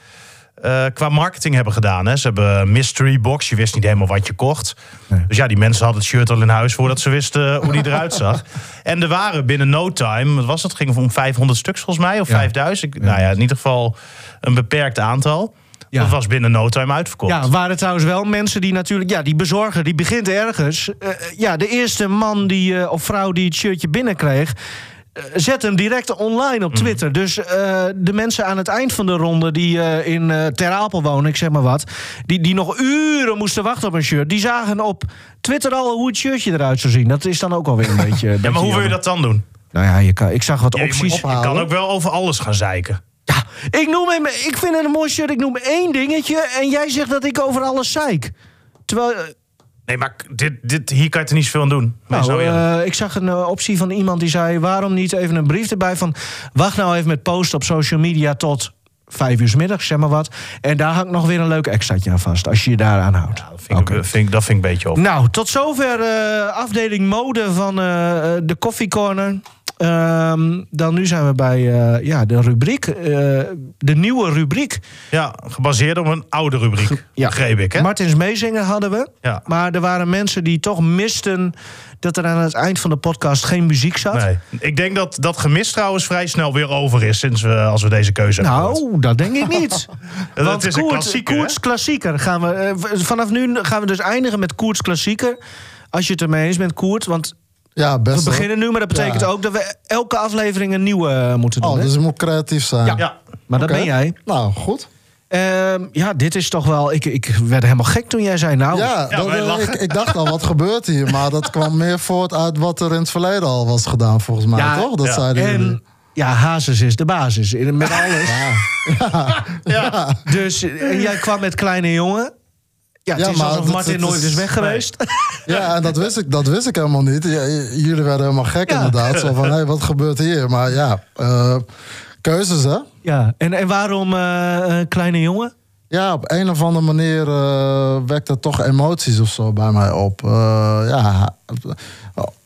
eh, qua marketing hebben gedaan. Hè. Ze hebben mystery box, je wist niet helemaal wat je kocht. Nee. Dus ja, die mensen hadden het shirt al in huis voordat ze wisten hoe die eruit zag. [LAUGHS] En er waren binnen no time, wat was het? Het ging om 500 stuks volgens mij, of Ja. 5000. Ik- Nou ja, in ieder geval een beperkt aantal. Ja. Dat was binnen no time uitverkocht. Ja, waren trouwens wel mensen die natuurlijk, ja, die bezorger, die begint ergens. Eh, ja, de eerste man die, eh, of vrouw die het shirtje binnenkreeg. eh, Zet hem direct online Mhm. op Twitter. Dus eh, de mensen aan het eind van de ronde die eh, in eh Ter Apel wonen, ik zeg maar wat, die, die nog uren moesten wachten op een shirt, die zagen op Twitter al hoe het shirtje eruit zou zien. Dat is dan ook alweer een [LAUGHS] beetje. Ja, maar hoe wil je dat dan doen? Nou ja, je kan, ik zag wat Ja, je, moet- opties. je kan ook wel over alles gaan zeiken. Ja, ik, noem hem, ik vind het een mooi shirt. Ik noem één dingetje en jij zegt dat ik over alles zeik. Terwijl, eh, Nee, maar dit, dit, hier kan je er niet zoveel aan doen. Nou, eh, ik zag een eh, optie van iemand die zei: waarom niet even een brief erbij van. Wacht nou even met posten op social media tot vijf uur 's middags, zeg maar wat. En daar hangt nog weer een leuk extraatje aan vast, als je je daaraan houdt. Ja, dat, vind ik, vind dat vind ik een beetje op. Nou, tot zover eh, afdeling mode van de Coffee Ehm, dan nu zijn we bij eh, ja, de rubriek, eh, de nieuwe rubriek. Ja, gebaseerd op een oude rubriek, Ja. begreep ik. Hè? Martins Meezingen hadden we. Ja. Maar er waren mensen die toch misten dat er aan het eind van de podcast geen muziek zat. Nee. Ik denk dat dat gemis trouwens vrij snel weer over is sinds we, als we deze keuze hebben gemaakt. Nou, dat denk ik niet. Het [LAUGHS] Want is een Koert- klassieker? Koerts klassieker gaan we. eh, vanaf nu gaan we dus eindigen met Koerts klassieker. Als je het ermee eens bent, Koert. Want Ja, best we beginnen nu, maar dat betekent Ja. ook dat we elke aflevering een nieuwe eh, moeten doen. Oh, hè? dus je moet creatief zijn. Ja. Ja, maar dat ben jij. Nou, goed. Ehm, ja, dit is toch wel... Ik, ik werd helemaal gek toen jij zei... Nou, Ja, dat, eh, ik, ik dacht al, wat gebeurt hier? Maar dat kwam meer voort uit wat er in het verleden al was gedaan, volgens mij, Ja, toch? Dat ja. zeiden jullie. en ja, Hazes is de basis. In- Met [LAUGHS] alles. Ja. Dus en jij kwam met kleine jongen. Ja, het Ja, is maar alsof dat- Martin nooit is- weg geweest. [LAUGHS] Ja, en dat wist ik, dat wist ik helemaal niet. Ja, jullie werden helemaal gek Ja. inderdaad. Zo van, hé, wat gebeurt hier? Maar ja, eh, keuzes hè? Ja, en, en waarom eh, kleine jongen? Ja, op een of andere manier eh, wekt dat toch emoties of zo bij mij op. Ja,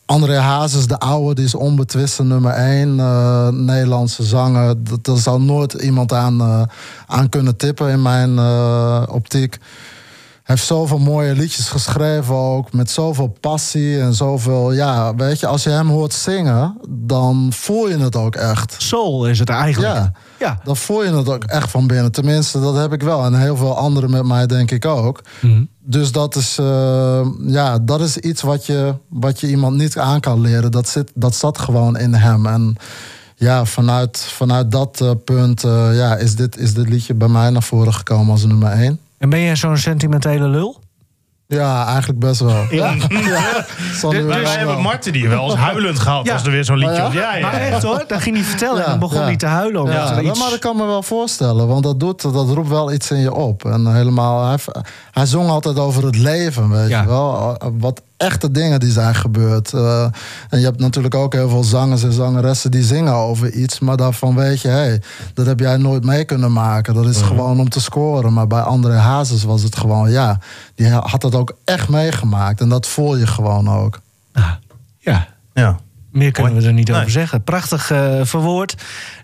André Hazes, de oude, die is onbetwiste nummer één. eh, Nederlandse zanger. Dat, daar zou nooit iemand aan, aan kunnen tippen in mijn optiek. Hij heeft zoveel mooie liedjes geschreven ook. Met zoveel passie en zoveel... Ja, weet je, als je hem hoort zingen, dan voel je het ook echt. Soul is het eigenlijk. Ja. Ja. Dan voel je het ook echt van binnen. Tenminste, dat heb ik wel. En heel veel anderen met mij denk ik ook. Mhm. Dus dat is, eh, ja, dat is iets wat je, wat je iemand niet aan kan leren. Dat, zit, dat zat gewoon in hem. En ja, vanuit, vanuit dat eh, punt eh, ja, is, dit, is dit liedje bij mij naar voren gekomen als nummer één. En ben jij zo'n sentimentele lul? Ja, eigenlijk best wel. Ja, Dus- wel Wij wel. hebben Marten die wel eens huilend gehad Ja. als er weer zo'n liedje Oh, was. ja? Maar echt hoor, dat ging hij vertellen. en dan begon ja. hij te huilen. Omdat Ja, er iets... maar dat kan me wel voorstellen, want dat, doet, dat roept wel iets in je op. En helemaal, hij, hij zong altijd over het leven, weet Ja. je wel. Wat echte dingen die zijn gebeurd. Eh, en je hebt natuurlijk ook heel veel zangers en zangeressen die zingen over iets, maar daarvan weet je, hé, hey, dat heb jij nooit mee kunnen maken. Dat is gewoon om te scoren. Maar bij André Hazes was het gewoon, ja, die had dat ook echt meegemaakt. En dat voel je gewoon ook. Ah, ja, Ja. Meer kunnen Mooi. we er niet Nee. over zeggen. Prachtig eh, verwoord.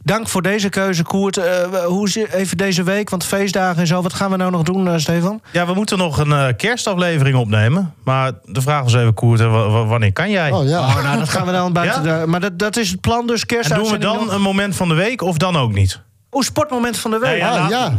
Dank voor deze keuze, Koert. Eh, hoe is het even deze week, want feestdagen en zo. Wat gaan we nou nog doen, eh, Stefan? Ja, we moeten nog een eh, kerstaflevering opnemen. Maar de vraag was even, Koert, wa- wa- wanneer kan jij? Oh ja. Oh, nou, dat gaan we dan buiten. Ja? de- maar dat, dat is het plan dus, en doen we dan nog? een moment van de week of dan ook niet? Oh, sportmoment van de week. Ja, ja. Ah, ja.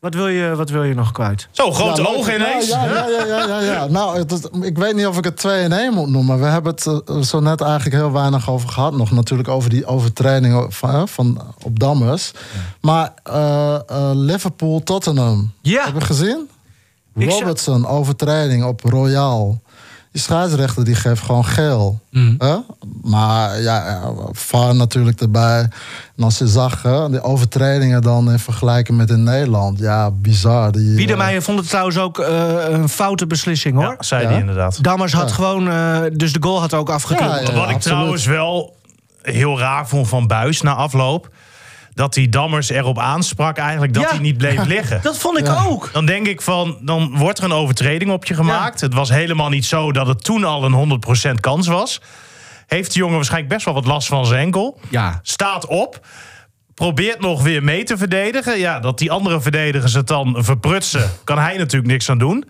Wat, wil je, wat wil je nog kwijt? Zo, grote Ja, leuk. ogen ineens. Ja, ja, ja, ja, ja, ja. [LAUGHS] Nou, het ik weet niet of ik het 2 in 1 moet noemen. We hebben het eh, zo net eigenlijk heel weinig over gehad. Nog natuurlijk over die overtreding van, van, op Dammers. Maar eh, eh, Liverpool-Tottenham. Ja. Heb je gezien? Ik Robertson, overtreding op Royal. Die scheidsrechter die geeft gewoon geel. Hè? Maar ja, ja, VAR natuurlijk erbij. En als je zag hè, die overtredingen dan in vergelijking met in Nederland. Ja, bizar. Die, eh, Biedermeijer vond het trouwens ook eh, een foute beslissing, hoor. Ja, zei Ja. hij inderdaad. Dammers had Ja. gewoon... eh, dus de goal had ook afgekeurd. Ja, ja. Wat ik absoluut. trouwens wel heel raar vond van Buis na afloop... dat die Dammers erop aansprak eigenlijk dat Ja. hij niet bleef [LAUGHS] liggen. Dat vond ik Ja. ook. Dan denk ik van, dan wordt er een overtreding op je gemaakt. Het was helemaal niet zo dat het toen al een 100% kans was. Heeft de jongen waarschijnlijk best wel wat last van zijn enkel. Ja. Staat op. Probeert nog weer mee te verdedigen. Ja, dat die andere verdedigers het dan verprutsen, kan hij natuurlijk niks aan doen.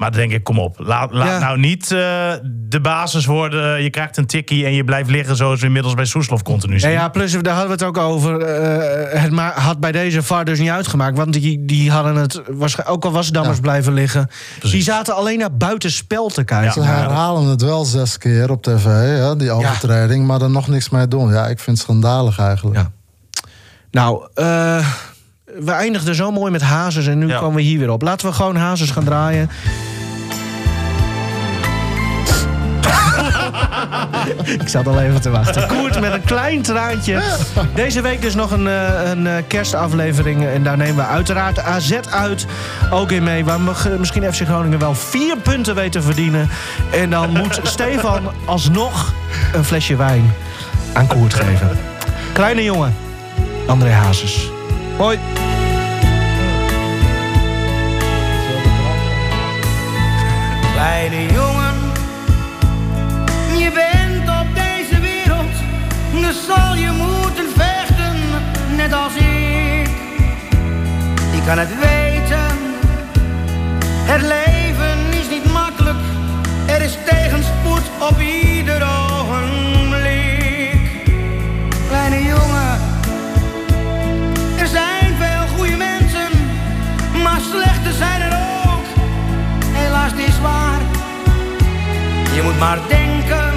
Maar dan denk ik, kom op. Laat, laat Ja. nou niet eh, de basis worden. Je krijgt een tikkie en je blijft liggen zoals we inmiddels bij Soeslof continu zien. ja, plus daar hadden we het ook over. eh, het ma- had bij deze VAR dus niet uitgemaakt. Want die, die hadden het, waarsch- ook al was Dammers Ja. blijven liggen... Precies. die zaten alleen naar buitenspel te kijken. Ze herhalen het wel zes keer op tv, hè, die overtreding, maar er nog niks mee doen. Ja, ik vind het schandalig eigenlijk. Ja. Nou, eh, we eindigden zo mooi met Hazes en nu Ja. komen we hier weer op. Laten we gewoon Hazes gaan draaien. Ik zat al even te wachten. Koert met een klein traantje. Deze week dus nog een, eh, een eh, kerstaflevering. En daar nemen we uiteraard AZ uit. Ook in mee. Waar mag- misschien FC Groningen wel vier punten weten verdienen. En dan moet [LAUGHS] Stefan alsnog een flesje wijn aan Koert geven. Kleine jongen. André Hazes. Hoi. Kleine jongen, kan het weten, het leven is niet makkelijk, er is tegenspoed op ieder ogenblik. Kleine jongen, er zijn veel goede mensen, maar slechte zijn er ook. Helaas, het is waar. Je moet maar denken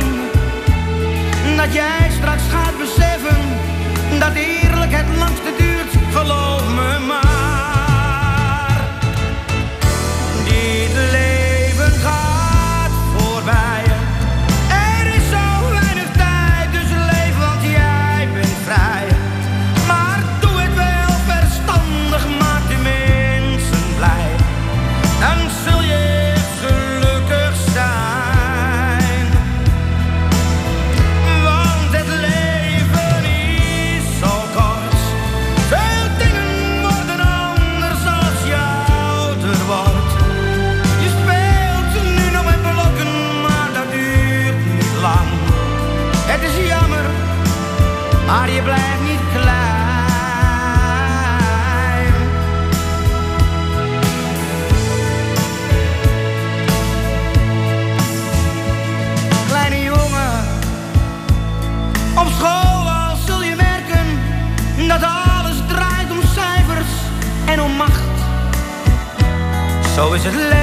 dat jij straks gaat beseffen dat eerlijk het langste duurt. Maar je blijft niet klein. Kleine jongen, op school al zul je merken dat alles draait om cijfers en om macht. Zo is het leven